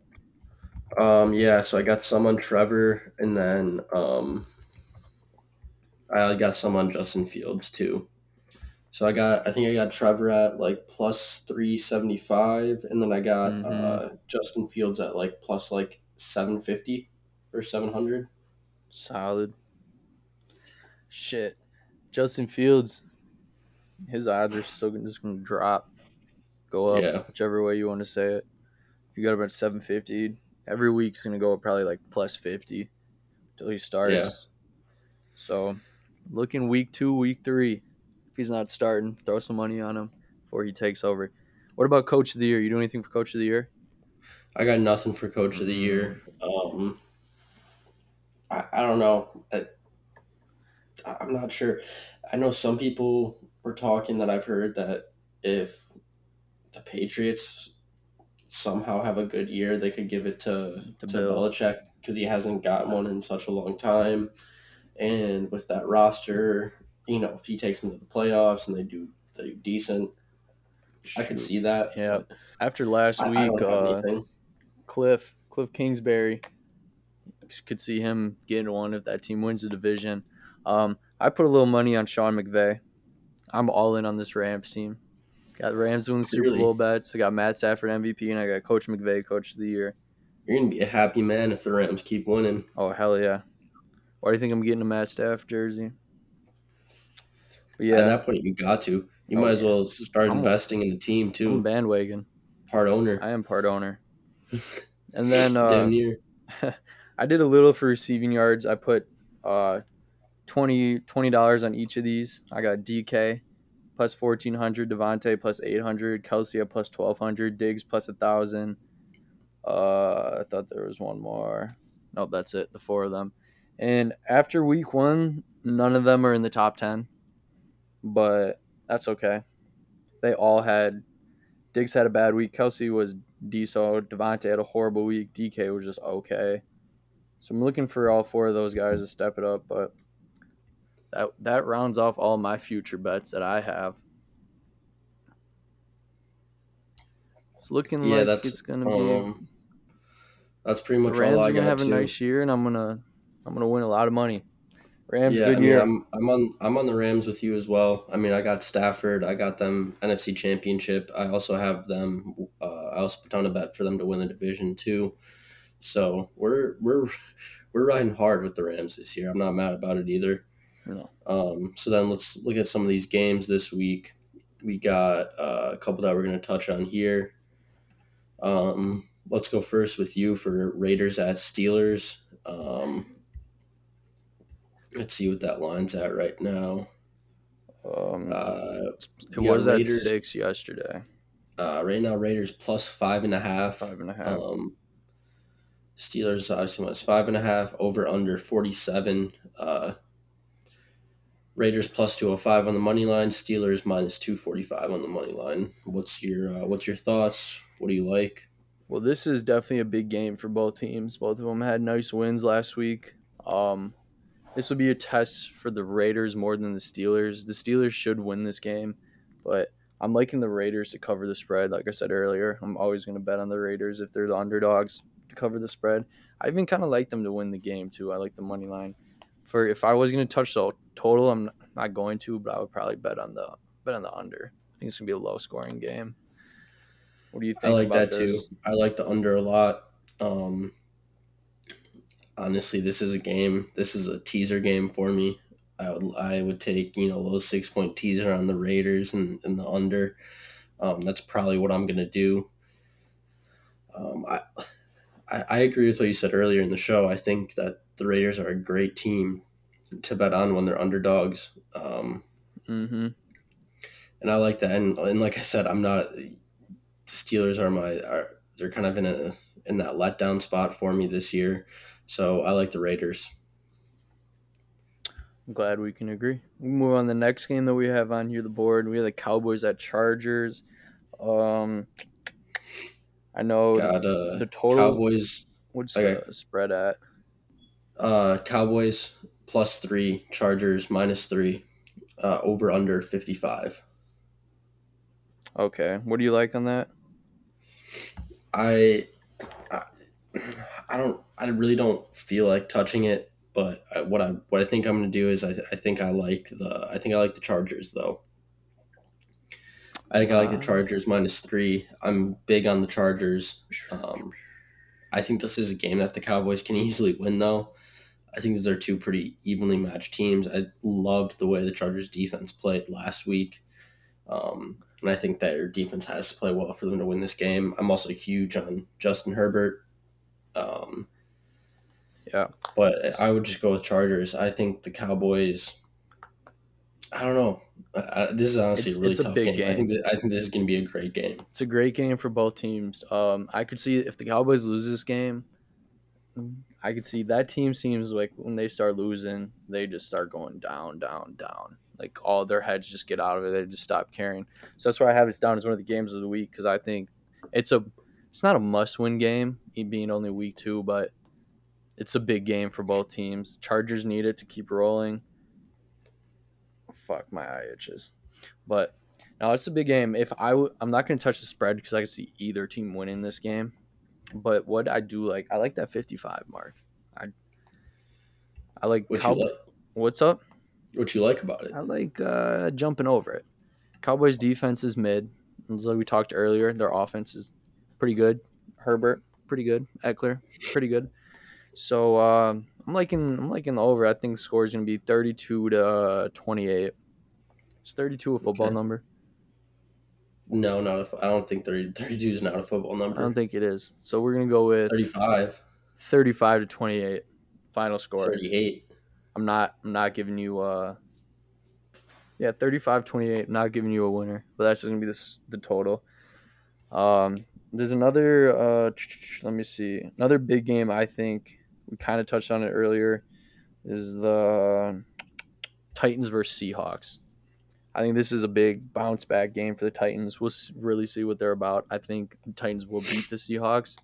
Speaker 1: Um, yeah, so I got some on Trevor, and then um, I got some on Justin Fields too. So I got, I think I got Trevor at like plus three seventy five, and then I got
Speaker 2: Mhm.
Speaker 1: uh, Justin Fields at like plus like seven fifty or seven hundred.
Speaker 2: Solid. Shit. Justin Fields, his odds are still gonna- just going to drop, go up,
Speaker 1: Yeah.
Speaker 2: whichever way you want to say it. If you got about 750, every week's going to go up probably like plus 50 until he starts.
Speaker 1: Yeah.
Speaker 2: So, looking week two, week three. If he's not starting, throw some money on him before he takes over. What about coach of the year? You do anything for coach of the year?
Speaker 1: I got nothing for coach of the year. Um, I, I don't know. I, I'm not sure. I know some people were talking that I've heard that if the Patriots somehow have a good year, they could give it to,
Speaker 2: To
Speaker 1: to,
Speaker 2: Bill.
Speaker 1: Belichick because he hasn't gotten one in such a long time. And with that roster, you know, if he takes them to the playoffs and they do they do decent, I could see that.
Speaker 2: Yeah. After last
Speaker 1: I, I
Speaker 2: week,
Speaker 1: don't
Speaker 2: uh. Cliff Cliff Kingsbury could see him getting one if that team wins the division. Um, I put a little money on Sean McVay. I'm all in on this Rams team. Got Rams doing Super Bowl bets. I got Matt Stafford MVP, and I got Coach McVay Coach of the Year.
Speaker 1: You're gonna be a happy man if the Rams keep winning.
Speaker 2: Oh hell yeah! Why do you think I'm getting a Matt Staff jersey? But
Speaker 1: At that point, you got to. You
Speaker 2: Oh,
Speaker 1: might as well start
Speaker 2: I'm-
Speaker 1: investing in the team
Speaker 2: I'm
Speaker 1: too.
Speaker 2: bandwagon.
Speaker 1: Part owner.
Speaker 2: I am part owner. And then uh,
Speaker 1: Damn near.
Speaker 2: I did a little for receiving yards. I put uh, 20 dollars on each of these. I got DK plus fourteen hundred, Davante plus eight hundred, Kelce plus twelve hundred, Diggs plus a thousand. Uh, I thought there was one more. Nope, that's it. The four of them. And after week one, none of them are in the top ten, but that's okay. They all had. Diggs had a bad week. Kelce was decent. Davante had a horrible week. DK was just okay. So I'm looking for all four of those guys to step it up, but that that rounds off all my future bets that I have. It's looking
Speaker 1: Yeah,
Speaker 2: like
Speaker 1: that's
Speaker 2: it's gonna be
Speaker 1: um, that's pretty
Speaker 2: the
Speaker 1: much
Speaker 2: Rams
Speaker 1: all I
Speaker 2: are gonna have a nice year, and I'm gonna I'm gonna win a lot of money. Rams
Speaker 1: yeah,
Speaker 2: good
Speaker 1: I mean,
Speaker 2: year.
Speaker 1: I'm I'm on I'm on the Rams with you as well. I mean, I got Stafford. I got them NFC Championship. I also have them. Uh, I also put down a bet for them to win the division too. So we're we're we're riding hard with the Rams this year. I'm not mad about it either.
Speaker 2: No.
Speaker 1: Um, so then let's look at some of these games this week. We got uh, a couple that we're going to touch on here. Um, let's go first with you for Raiders at Steelers. Um, let's see what that line's at right now.
Speaker 2: Um,
Speaker 1: Uh,
Speaker 2: it
Speaker 1: we got
Speaker 2: was at
Speaker 1: Raiders.
Speaker 2: six yesterday,
Speaker 1: uh, right now, Raiders plus five and a half.
Speaker 2: five and a half.
Speaker 1: Um, Steelers obviously minus five and a half over under forty seven. Uh, Raiders plus two hundred five on the money line. Steelers minus two forty five on the money line. What's your uh, What's your thoughts? What do you like?
Speaker 2: Well, this is definitely a big game for both teams. Both of them had nice wins last week. Um, this will be a test for the Raiders more than the Steelers. The Steelers should win this game, but I'm liking the Raiders to cover the spread. Like I said earlier, I'm always going to bet on the Raiders if they're the underdogs to cover the spread. I even kind of like them to win the game too. I like the money line. For if I was going to touch the total, I'm not going to, but I would probably bet on the bet on the under. I think it's going to be a low scoring game. What do you think?
Speaker 1: I
Speaker 2: like
Speaker 1: that
Speaker 2: this?
Speaker 1: too. I like the under a lot. Um, honestly, this is a game. This is a teaser game for me. I would I would take you know low six point teaser on the Raiders and, and the under. Um, that's probably what I'm gonna do. Um, I, I I agree with what you said earlier in the show. I think that the Raiders are a great team to bet on when they're underdogs. Um,
Speaker 2: Mm-hmm.
Speaker 1: and I like that. And, and like I said, I'm not. Steelers are my are they're kind of in a in that letdown spot for me this year, so I like the Raiders.
Speaker 2: I'm glad we can agree. We move on to the next game that we have on here, the board. We have the Cowboys at Chargers. Um, I know
Speaker 1: Got uh,
Speaker 2: the total.
Speaker 1: Cowboys
Speaker 2: What's
Speaker 1: okay.
Speaker 2: the spread at?
Speaker 1: uh Cowboys plus three, Chargers minus three, uh, over under fifty five.
Speaker 2: Okay, what do you like on that?
Speaker 1: I, I I don't I really don't feel like touching it, but I, what I what I think I'm going to do is I, I think I like the I think I like the Chargers though. I think I like the
Speaker 2: Ah.
Speaker 1: Chargers minus three. I'm big on the Chargers. Um, I think this is a game that the Cowboys can easily win though. I think these are two pretty evenly matched teams. I loved the way the Chargers defense played last week. Um, and I think that their defense has to play well for them to win this game. I'm also huge on Justin Herbert. Um,
Speaker 2: Yeah,
Speaker 1: but I would just go with Chargers. I think the Cowboys. I don't know. Uh, this is honestly
Speaker 2: It's-
Speaker 1: a really
Speaker 2: it's a
Speaker 1: tough
Speaker 2: big
Speaker 1: game. I think that, I think this is going to be a great game.
Speaker 2: It's a great game for both teams. Um, I could see if the Cowboys lose this game, I could see that team seems like when they start losing, they just start going down, down, down. Like all their heads just get out of it. They just stop caring. So that's why I have it down as one of the games of the week because I think it's a it's not a must win game, being only week two, but it's a big game for both teams. Chargers need it to keep rolling. Fuck my eye itches, but no, it's a big game. If I w- I'm not going to touch the spread because I can see either team winning this game. But what I do like, I like that 55 mark. I I like
Speaker 1: What
Speaker 2: Cow-
Speaker 1: like?
Speaker 2: What's up?
Speaker 1: What you like about it?
Speaker 2: I like uh, jumping over it. Cowboys defense is mid. As like we talked earlier, their offense is pretty good. Herbert, pretty good. Ekeler, pretty good. So um, I'm liking I'm liking the over. I think the score is going to be 32 to uh, 28. It's 32 a football
Speaker 1: Okay.
Speaker 2: number?
Speaker 1: No, not a, I don't think 30, 32 is not a football number.
Speaker 2: I don't think it is. So we're going to go with
Speaker 1: 35,
Speaker 2: 35 to 28 final score.
Speaker 1: 38.
Speaker 2: I'm not I'm not giving you uh yeah, 35-28. I'm not giving you a winner, but that's just going to be the the total. Um there's another uh let me see. Another big game I think we kind of touched on it earlier is the Titans versus Seahawks. I think this is a big bounce back game for the Titans. We'll really see what they're about. I think the Titans will beat the Seahawks.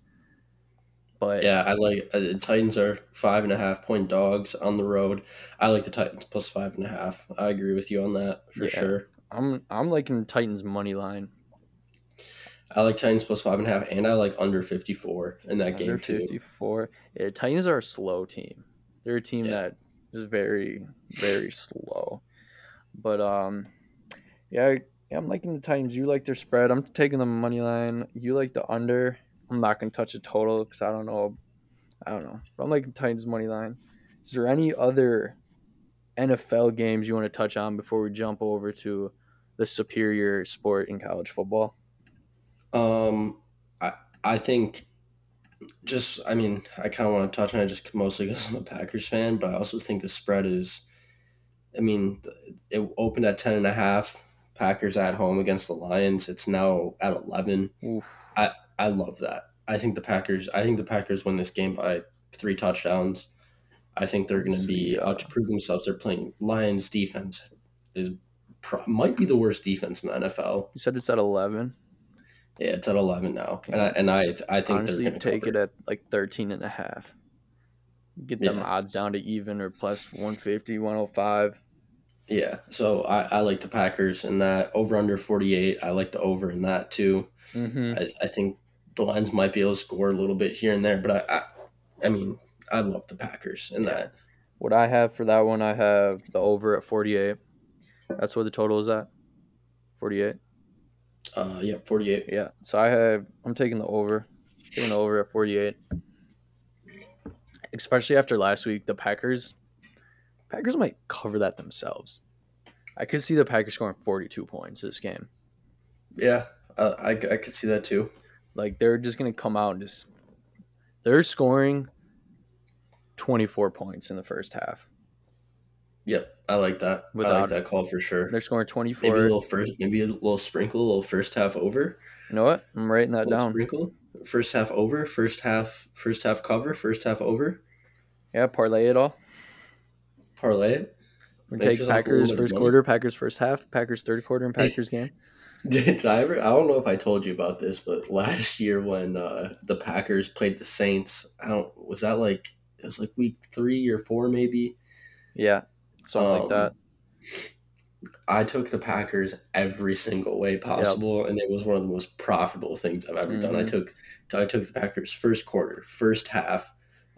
Speaker 2: But
Speaker 1: Yeah, I like uh, the Titans are five and a half point dogs on the road. I like the Titans plus five and a half. I agree with you on that for
Speaker 2: Yeah.
Speaker 1: sure.
Speaker 2: I'm I'm liking Titans money line.
Speaker 1: I like Titans plus five and a half, and I like under fifty four in that game
Speaker 2: Under
Speaker 1: too.
Speaker 2: 54. Yeah, Titans are a slow team. They're a team
Speaker 1: Yeah.
Speaker 2: that is very, very slow. But um, yeah, I'm liking the Titans. You like their spread. I'm taking the money line. You like the under. I'm not gonna touch the total because I don't know. I don't know. But I'm liking the Titans money line. Is there any other NFL games you want to touch on before we jump over to the superior sport in college football?
Speaker 1: Um, I I think just I mean I kind of want to touch on it just mostly because I'm a Packers fan, but I also think the spread is. I mean, it opened at ten and a half. Packers at home against the Lions. It's now at eleven.
Speaker 2: Oof.
Speaker 1: I love that. I think the Packers. I think the Packers win this game by three touchdowns. I think they're going to be
Speaker 2: See, uh,
Speaker 1: out to prove themselves. They're playing Lions defense is pro- might be the worst defense in the NFL.
Speaker 2: You said it's at 11.
Speaker 1: Yeah, it's at eleven now,
Speaker 2: Okay.
Speaker 1: and I, and I I think
Speaker 2: Honestly,
Speaker 1: they're
Speaker 2: take
Speaker 1: cover.
Speaker 2: it at like 13 and a half. Get them
Speaker 1: Yeah.
Speaker 2: odds down to even or plus 150, 105.
Speaker 1: Yeah, so I, I like the Packers in that over under forty eight. I like the over in that too.
Speaker 2: Mm-hmm.
Speaker 1: I, I think the Lions might be able to score a little bit here and there, but I I, I mean I love the Packers in
Speaker 2: Yeah.
Speaker 1: that.
Speaker 2: What I have for that one, I have the over at 48. That's what the total is at. 48.
Speaker 1: Uh, yeah, forty eight.
Speaker 2: Yeah. So I have, I'm taking the over. Taking the over at 48. Especially after last week, the Packers, Packers might cover that themselves. I could see the Packers scoring 42 points this game.
Speaker 1: Yeah, uh, I I could see that too.
Speaker 2: Like they're just gonna come out and just they're scoring twenty four points in the first half.
Speaker 1: Yep, I like that. I like that call for sure.
Speaker 2: They're scoring 24.
Speaker 1: Maybe a little first, maybe a little sprinkle, a little first half over.
Speaker 2: You know what? I'm writing that down.
Speaker 1: sprinkle, first half over, first half, first half cover, first half over.
Speaker 2: Yeah, parlay it all.
Speaker 1: Parlay it.
Speaker 2: We
Speaker 1: Make
Speaker 2: take Packers first quarter, Packers first half, Packers third quarter, and Packers game.
Speaker 1: Did I ever? I don't know if I told you about this, but last year when uh, the Packers played the Saints, I don't. Was that like it was like week three or four maybe?
Speaker 2: Yeah, something like
Speaker 1: Um,
Speaker 2: that.
Speaker 1: I took the Packers every single way possible, and it was one of the most profitable things I've ever done. I
Speaker 2: Mhm.
Speaker 1: took I took the Packers first quarter, first half,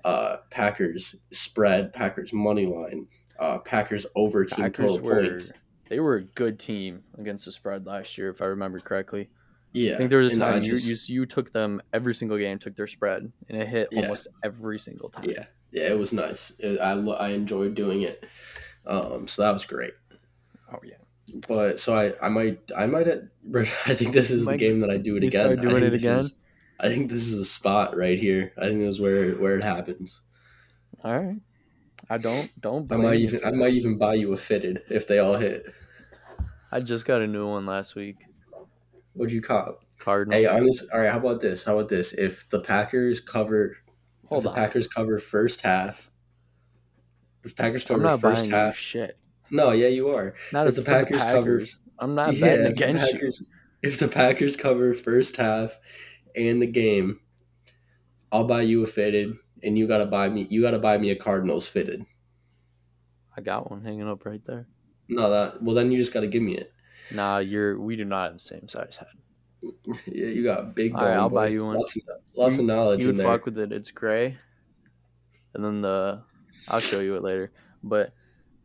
Speaker 1: uh, Packers spread, Packers money line, uh, Packers over team
Speaker 2: Packers
Speaker 1: total
Speaker 2: were
Speaker 1: points.
Speaker 2: they were a good team against the spread last year, if I remember correctly.
Speaker 1: Yeah,
Speaker 2: I think there was a time you,
Speaker 1: just-
Speaker 2: you you took them every single game, took their spread, and it hit
Speaker 1: Yeah.
Speaker 2: almost every single time.
Speaker 1: Yeah, yeah, it was nice. It, I I enjoyed doing it, um, so that was great.
Speaker 2: Oh yeah.
Speaker 1: But so I, I might I might I think this is the game that I do it again.
Speaker 2: start doing it again?
Speaker 1: is- I think this is a spot right here. I think this is where where it happens.
Speaker 2: All right. I don't don't
Speaker 1: I might even I might even buy you a fitted if they all hit.
Speaker 2: I just got a new one last week.
Speaker 1: What'd you cop?
Speaker 2: Cardinals.
Speaker 1: Hey, honest. All right. How about this? How about this? If the Packers cover,
Speaker 2: Hold
Speaker 1: if the
Speaker 2: on.
Speaker 1: Packers cover first half, if Packers
Speaker 2: I'm
Speaker 1: cover
Speaker 2: not
Speaker 1: first
Speaker 2: buying
Speaker 1: half,
Speaker 2: shit.
Speaker 1: no, yeah, you are.
Speaker 2: Not
Speaker 1: if the
Speaker 2: for the
Speaker 1: Packers covers.
Speaker 2: I'm not
Speaker 1: yeah,
Speaker 2: betting
Speaker 1: if the
Speaker 2: against you.
Speaker 1: If the Packers cover first half and the game, I'll buy you a fitted, and you gotta buy me. You gotta buy me a Cardinals fitted.
Speaker 2: I got one hanging up right there.
Speaker 1: No, that. Well, then you just gotta give me it.
Speaker 2: Nah, you're we do not have the same size head.
Speaker 1: Yeah, you got a big.
Speaker 2: All right, I'll
Speaker 1: boy.
Speaker 2: buy you one.
Speaker 1: Lots of, lots of knowledge
Speaker 2: You
Speaker 1: in
Speaker 2: would fuck with it. It's gray, and then the I'll show you it later. But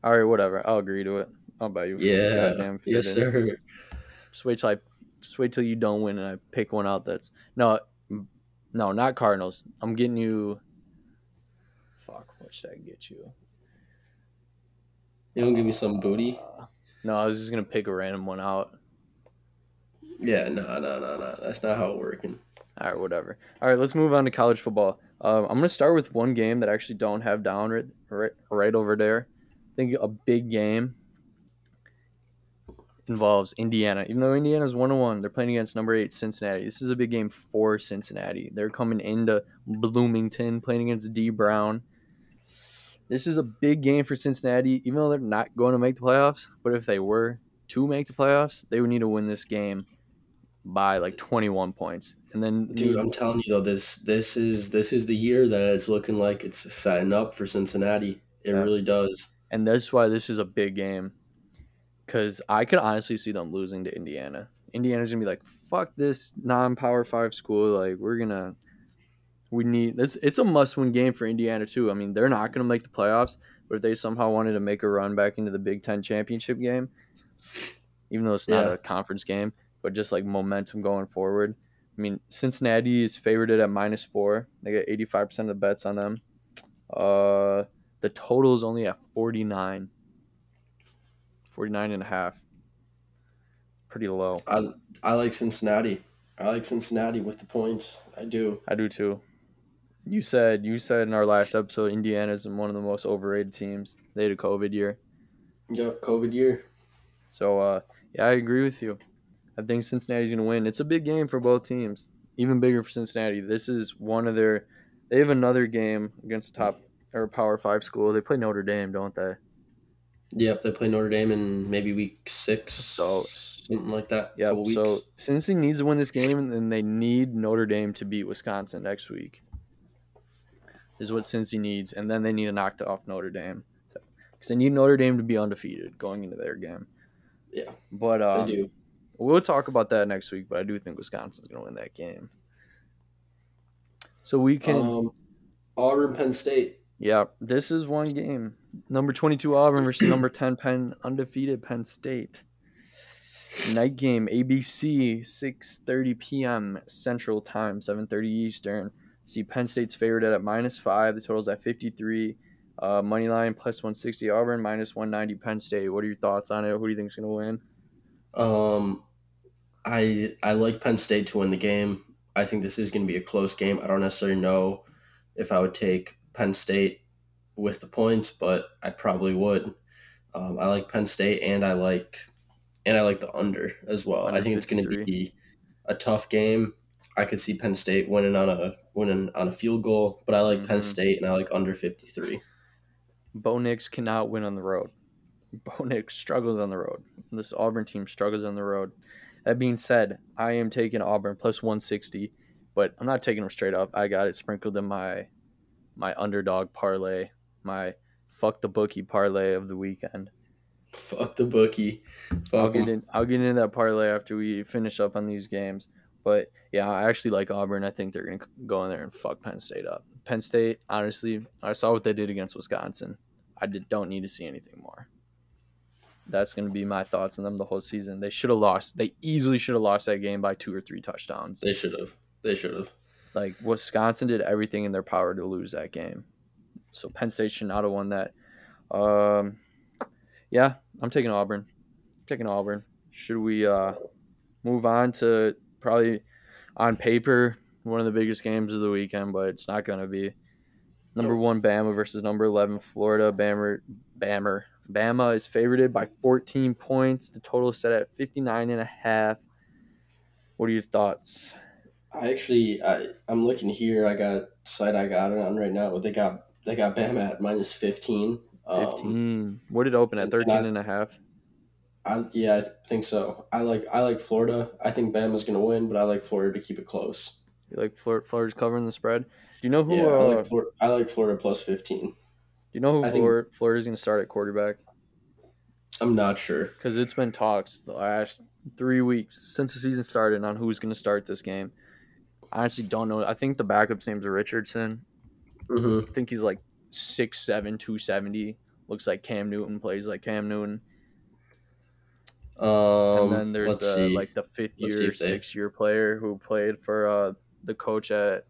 Speaker 2: all right, whatever. I'll agree to it. I'll buy you.
Speaker 1: Yeah. Yes, sir.
Speaker 2: Just wait till I just wait till you don't win and I pick one out that's no no not Cardinals. I'm getting you fuck, what should I get you?
Speaker 1: You don't give me some booty.
Speaker 2: Uh, no, I was just gonna pick a random one out.
Speaker 1: Yeah, no, no, no, no. That's not how it's working.
Speaker 2: All right, whatever. All right, let's move on to college football. Um, I'm gonna start with one game that I actually don't have down right, right, right over there. I think a big game involves Indiana. Even though Indiana's one one, they're playing against number eight Cincinnati. This is a big game for Cincinnati. They're coming into Bloomington, playing against D Brown. This is a big game for Cincinnati, even though they're not going to make the playoffs. But if they were to make the playoffs, they would need to win this game by like 21 points. And then
Speaker 1: Dude, I'm telling you though, this this is this is the year that it's looking like it's setting up for Cincinnati. It
Speaker 2: Yeah.
Speaker 1: really does.
Speaker 2: and that's why this is a big game. Because I could honestly see them losing to Indiana. Indiana's gonna be like, "Fuck this non-power five school. Like, we're gonna, we need this. It's a must-win game for Indiana too. I mean, they're not gonna make the playoffs, but if they somehow wanted to make a run back into the Big Ten championship game, even though it's not
Speaker 1: Yeah.
Speaker 2: a conference game, but just like momentum going forward. I mean, Cincinnati is favored at minus four. They get 85% of the bets on them. Uh, the total is only at 49. 49 and a half. Pretty low.
Speaker 1: I I like Cincinnati. I like Cincinnati with the points. I do.
Speaker 2: I do too. You said you said in our last episode Indiana's one of the most overrated teams. They had a COVID year.
Speaker 1: Yep, COVID year.
Speaker 2: So uh yeah, I agree with you. I think Cincinnati's gonna win. It's a big game for both teams. Even bigger for Cincinnati. This is one of their they have another game against top or power five school. They play Notre Dame, don't they?
Speaker 1: Yep, they play Notre Dame in maybe week six,
Speaker 2: So-
Speaker 1: something like that.
Speaker 2: Yeah. So Cincy needs to win this game, and then they need Notre Dame to beat Wisconsin next week. Is what Cincy needs, and then they need to knock off Notre Dame because they need Notre Dame to be undefeated going into their game.
Speaker 1: Yeah,
Speaker 2: But um,
Speaker 1: they do.
Speaker 2: we'll talk about that next week. But I do think Wisconsin's going to win that game. So we can,
Speaker 1: Um, Auburn, Penn State.
Speaker 2: yeah, this is one game. Number twenty-two Auburn versus number ten Penn, undefeated Penn State. Night game, ABC, six thirty p.m. Central Time, seven thirty Eastern. See Penn State's favored at minus five. The total's at fifty three. Uh, money line plus one sixty Auburn, minus one ninety Penn State. What are your thoughts on it? Who do you think's gonna win?
Speaker 1: Um, I I like Penn State to win the game. I think this is going to be a close game. I don't necessarily know if I would take Penn State with the points, but I probably would. Um, I like Penn State, and I like and I like the under as well.
Speaker 2: Under
Speaker 1: I think it's going to be a tough game. I could see Penn State winning on a winning on a field goal, but I like Penn
Speaker 2: Mhm.
Speaker 1: State and I like under fifty three.
Speaker 2: Bo Nix cannot win on the road. Bo Nix struggles on the road. This Auburn team struggles on the road. That being said, I am taking Auburn plus 160, but I'm not taking them straight up. I got it sprinkled in my my underdog parlay, my fuck the bookie parlay of the weekend.
Speaker 1: Fuck the bookie.
Speaker 2: I'll
Speaker 1: Fuck
Speaker 2: get
Speaker 1: 'em.
Speaker 2: in. I'll get into that parlay after we finish up on these games. But yeah, I actually like Auburn. I think they're gonna go in there and fuck Penn State up. Penn State, honestly, I saw what they did against Wisconsin. I did, don't need to see anything more. That's gonna be my thoughts on them the whole season. They should have lost. They easily should have lost that game by two or three touchdowns.
Speaker 1: They should have. They should have.
Speaker 2: Like Wisconsin did everything in their power to lose that game. So Penn State should not have won that. Um, yeah, I'm taking Auburn. taking Auburn. Should we uh, move on to probably on paper one of the biggest games of the weekend, but it's not going to be. Number one Bama versus number eleven Florida. Bammer, Bammer, Bama is favored by 14 points. The total is set at 59 and a half. What are your thoughts?
Speaker 1: I actually, I, I'm looking here. I got site I got it on right now. They got they got Bama at minus fifteen. Um,
Speaker 2: 15. what did it open at?
Speaker 1: and I-
Speaker 2: 13 and a half.
Speaker 1: I, yeah, I think so. I like I like Florida. I think Bama's gonna win, but I like Florida to keep it close.
Speaker 2: You like Florida, Florida's covering the spread? Do you know who
Speaker 1: yeah, I
Speaker 2: uh,
Speaker 1: like Florida. I like Florida plus fifteen.
Speaker 2: do you know who
Speaker 1: I think-
Speaker 2: Florida, Florida's going to start at quarterback?
Speaker 1: I'm not sure.
Speaker 2: Because it's been talks the last three weeks since the season started on who's going to start this game. I honestly don't know. I think the backup's name's Richardson.
Speaker 1: Hmm
Speaker 2: I think he's like 6'7", 270. Looks like Cam Newton, plays like Cam Newton.
Speaker 1: Um,
Speaker 2: and then there's the
Speaker 1: see.
Speaker 2: like the fifth
Speaker 1: Let's
Speaker 2: year,
Speaker 1: if they-
Speaker 2: six year player who played for uh, the coach at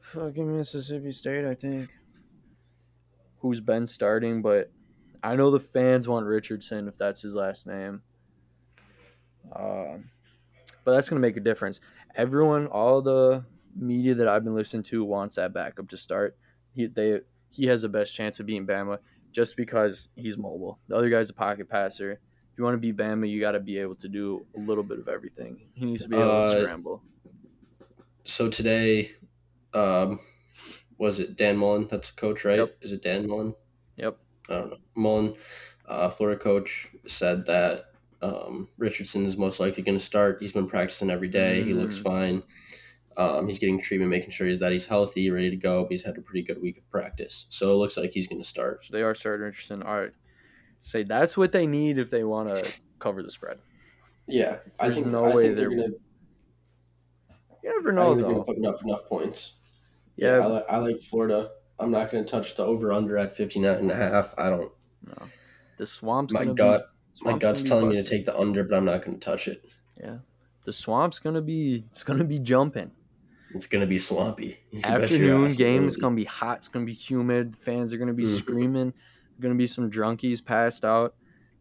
Speaker 2: fucking Mississippi State, I think. Who's been starting, but I know the fans want Richardson if that's his last name. Um, but that's gonna make a difference. Everyone, all the media that I've been listening to wants that backup to start. He they he has the best chance of beating Bama just because he's mobile. The other guy's a pocket passer. If you want to beat Bama, you got to be able to do a little bit of everything. He needs to be able
Speaker 1: Uh,
Speaker 2: to scramble.
Speaker 1: so today, um, was it Dan Mullen? That's the coach, right?
Speaker 2: Yep.
Speaker 1: Is it Dan Mullen?
Speaker 2: Yep.
Speaker 1: I don't know. Mullen, uh, Florida coach, said that um, Richardson is most likely going to start. He's been practicing every day. He looks
Speaker 2: Mm.
Speaker 1: fine. Um, he's getting treatment, making sure that he's healthy, ready to go. He's had a pretty good week of practice, so it looks like he's going to start.
Speaker 2: So they are starting Richardson. All right. Say that's what they need if they want to cover the spread.
Speaker 1: Yeah, I
Speaker 2: There's
Speaker 1: think
Speaker 2: no
Speaker 1: I
Speaker 2: way
Speaker 1: think they're
Speaker 2: they're-
Speaker 1: going to.
Speaker 2: You never
Speaker 1: I
Speaker 2: know
Speaker 1: think they're going
Speaker 2: though.
Speaker 1: to put enough enough points.
Speaker 2: Yeah.
Speaker 1: I, li- I like Florida. I'm not going to touch the over under at 59 and a half. I don't.
Speaker 2: No. The swamp's
Speaker 1: My
Speaker 2: gonna
Speaker 1: gut,
Speaker 2: be,
Speaker 1: my gut's
Speaker 2: gonna
Speaker 1: telling me to take the under, but I'm not going to touch it.
Speaker 2: Yeah, the swamp's gonna be it's gonna be jumping.
Speaker 1: It's going to be swampy. You
Speaker 2: Afternoon game is gonna be hot. It's gonna be humid. Fans are gonna be
Speaker 1: Mhm.
Speaker 2: screaming. Gonna be some drunkies passed out.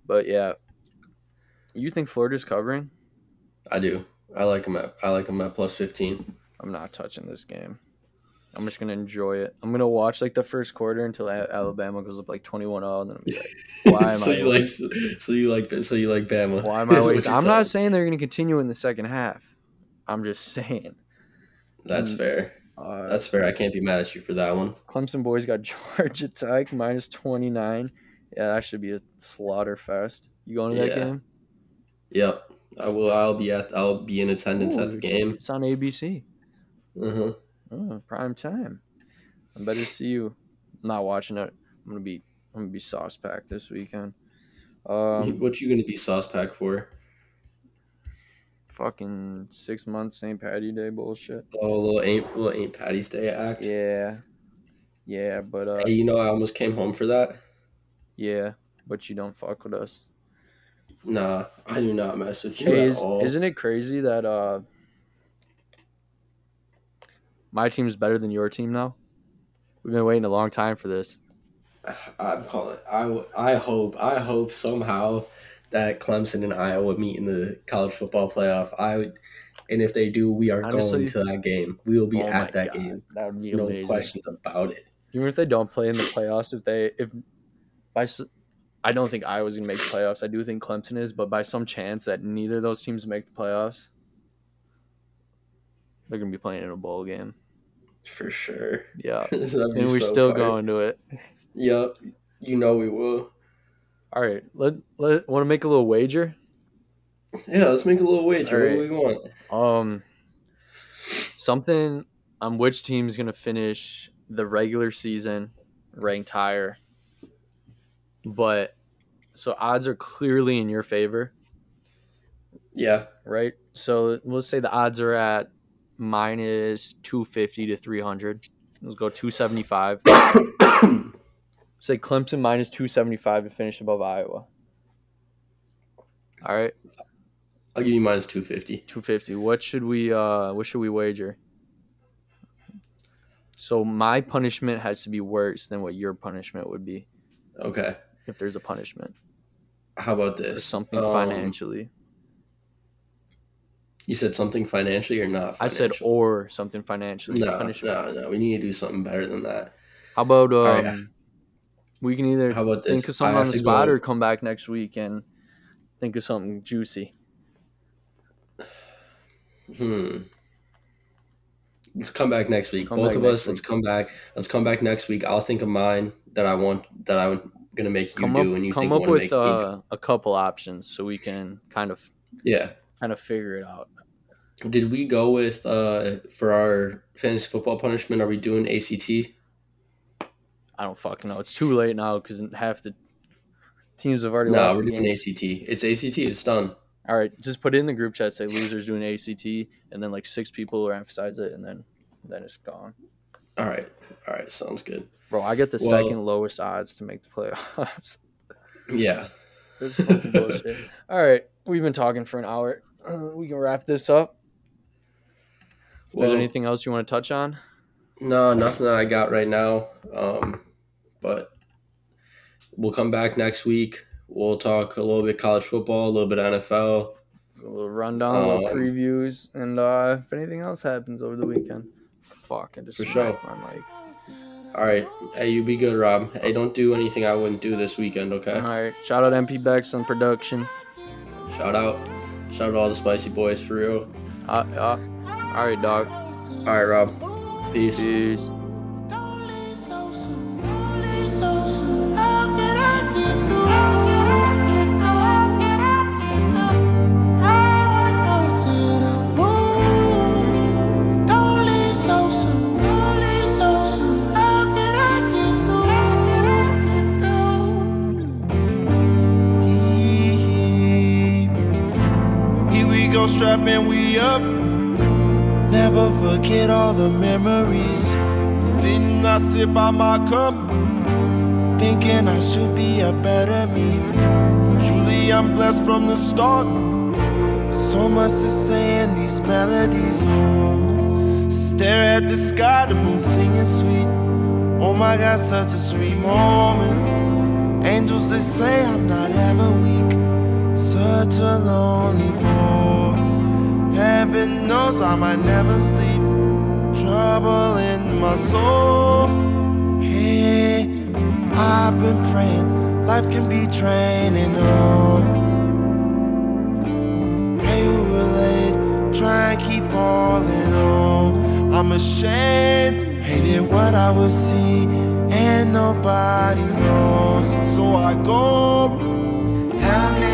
Speaker 2: But yeah, you think Florida's covering?
Speaker 1: I do. I like them at. I like them at plus 15.
Speaker 2: I'm not touching this game. I'm just gonna enjoy it. I'm gonna watch like the first quarter until Alabama goes up like 21-0, and then be like, Why am
Speaker 1: so
Speaker 2: I
Speaker 1: you like? So you like? So you like Bama?
Speaker 2: "Why am I? Wasting? I'm not saying they're gonna continue in the second half. I'm just saying.
Speaker 1: That's
Speaker 2: Mm.
Speaker 1: fair.
Speaker 2: Uh,
Speaker 1: That's fair. I can't be mad at you for that one.
Speaker 2: Clemson boys got Georgia Tech minus 29. Yeah, that should be a slaughter fest. You going to that
Speaker 1: Yeah.
Speaker 2: game?
Speaker 1: Yep. I will. I'll be at. I'll be in attendance
Speaker 2: Ooh,
Speaker 1: at the game.
Speaker 2: It's on ABC.
Speaker 1: Uh-huh.
Speaker 2: Oh, prime time. I better see you. I'm not watching it. I'm gonna be I'm gonna be sauce packed this weekend. Um,
Speaker 1: what you gonna be sauce pack for?
Speaker 2: Fucking six months St. Patty Day bullshit.
Speaker 1: Oh, a little ain't little ain't Patty's Day act.
Speaker 2: Yeah, yeah, but uh,
Speaker 1: Hey, you know I almost came home for that.
Speaker 2: yeah, but you don't fuck with us.
Speaker 1: Nah, I do not mess with you
Speaker 2: Hey,
Speaker 1: at
Speaker 2: is,
Speaker 1: all.
Speaker 2: isn't it crazy that uh my team's better than your team now? We've been waiting a long time for this.
Speaker 1: I'm calling. I, I hope I hope somehow that Clemson and Iowa meet in the college football playoff. I would, and if they do, we are
Speaker 2: Honestly-
Speaker 1: going to that game. We will be
Speaker 2: Oh
Speaker 1: at that
Speaker 2: God,
Speaker 1: game.
Speaker 2: That would be
Speaker 1: No
Speaker 2: amazing.
Speaker 1: questions about it.
Speaker 2: Even if they don't play in the playoffs, if they if by I don't think Iowa's gonna make the playoffs. I do think Clemson is, but by some chance that neither of those teams make the playoffs, they're gonna be playing in a bowl game.
Speaker 1: For sure.
Speaker 2: Yeah, and we're
Speaker 1: so
Speaker 2: still
Speaker 1: fire.
Speaker 2: going to it.
Speaker 1: Yep. You know we will.
Speaker 2: All right, let let want to make a little wager.
Speaker 1: Yeah, let's make a little wager.
Speaker 2: All
Speaker 1: What do we want?
Speaker 2: Um, something on which team's gonna finish the regular season ranked higher. But so odds are clearly in your favor,
Speaker 1: Yeah.
Speaker 2: right? So let's say the odds are at minus two fifty to three hundred. Let's go two seventy five. say Clemson minus two seventy five to finish above Iowa. All right.
Speaker 1: I'll give you minus two fifty.
Speaker 2: 250 what should we uh what should we wager so my punishment has to be worse than what your punishment would be
Speaker 1: Okay.
Speaker 2: if there's a punishment
Speaker 1: How about
Speaker 2: or
Speaker 1: this?
Speaker 2: something
Speaker 1: Um,
Speaker 2: financially
Speaker 1: You said something financially or not?
Speaker 2: i said or something financially
Speaker 1: no, no, no. We need to do something better than that.
Speaker 2: how about um
Speaker 1: All right.
Speaker 2: We can either
Speaker 1: How about this?
Speaker 2: think of something on the spot
Speaker 1: go-
Speaker 2: or come back next week and think of something juicy.
Speaker 1: Hmm. Let's come back next week.
Speaker 2: Come
Speaker 1: Both of us. Let's come back. Let's come back next week. I'll think of mine that I want that I'm gonna make you
Speaker 2: Come
Speaker 1: do,
Speaker 2: up,
Speaker 1: and you
Speaker 2: come
Speaker 1: think
Speaker 2: up
Speaker 1: you
Speaker 2: with
Speaker 1: make
Speaker 2: uh, a couple options so we can kind of
Speaker 1: Yeah.
Speaker 2: kind of figure it out.
Speaker 1: Did we go with uh for our fantasy football punishment? Are we doing ACT?
Speaker 2: I don't fucking know. It's too late now because half the teams have already
Speaker 1: No,
Speaker 2: lost.
Speaker 1: we're doing
Speaker 2: game.
Speaker 1: ACT. It's ACT. It's done.
Speaker 2: All right, just put it in the group chat. Say losers doing ACT, and then like six people will emphasize it, and then then it's gone.
Speaker 1: All right. All right. Sounds good.
Speaker 2: Bro, I get the
Speaker 1: Well-
Speaker 2: second lowest odds to make the playoffs.
Speaker 1: Yeah.
Speaker 2: This is fucking bullshit. All right, we've been talking for an hour. Uh, we can wrap this up. There's
Speaker 1: Well,
Speaker 2: anything else you want to touch on?
Speaker 1: No, nothing that I got right now. Um, but we'll come back next week. We'll talk a little bit college football, a little bit NFL.
Speaker 2: A little rundown, a little
Speaker 1: Um,
Speaker 2: previews, and uh, if anything else happens over the weekend, fuck, I just
Speaker 1: For sure.
Speaker 2: my mic.
Speaker 1: All right. Hey, you be good, Rob. Hey, don't do anything I wouldn't do this weekend, okay?
Speaker 2: All right, shout out MP Bex on production.
Speaker 1: Shout out. Shout out all the spicy boys for real.
Speaker 2: Uh, uh, all right, dog.
Speaker 1: All right, Rob. Peace.
Speaker 2: Peace.
Speaker 5: Strapping we up. Never forget all the memories. Sitting, I sip by my cup. Thinking I should be a better me. Truly, I'm blessed from the start. So much to say in these melodies. Oh, stare at the sky, the moon singing sweet. Oh my God, such a sweet moment. Angels, they say I'm not ever weak. Such a lonely boy. Heaven knows I might never sleep. Trouble in my soul. Hey, I've been praying. Life can be draining. Oh, hey, who relate? Try and keep falling. Oh, I'm ashamed. Hated what I would see, and nobody knows. So I go. How can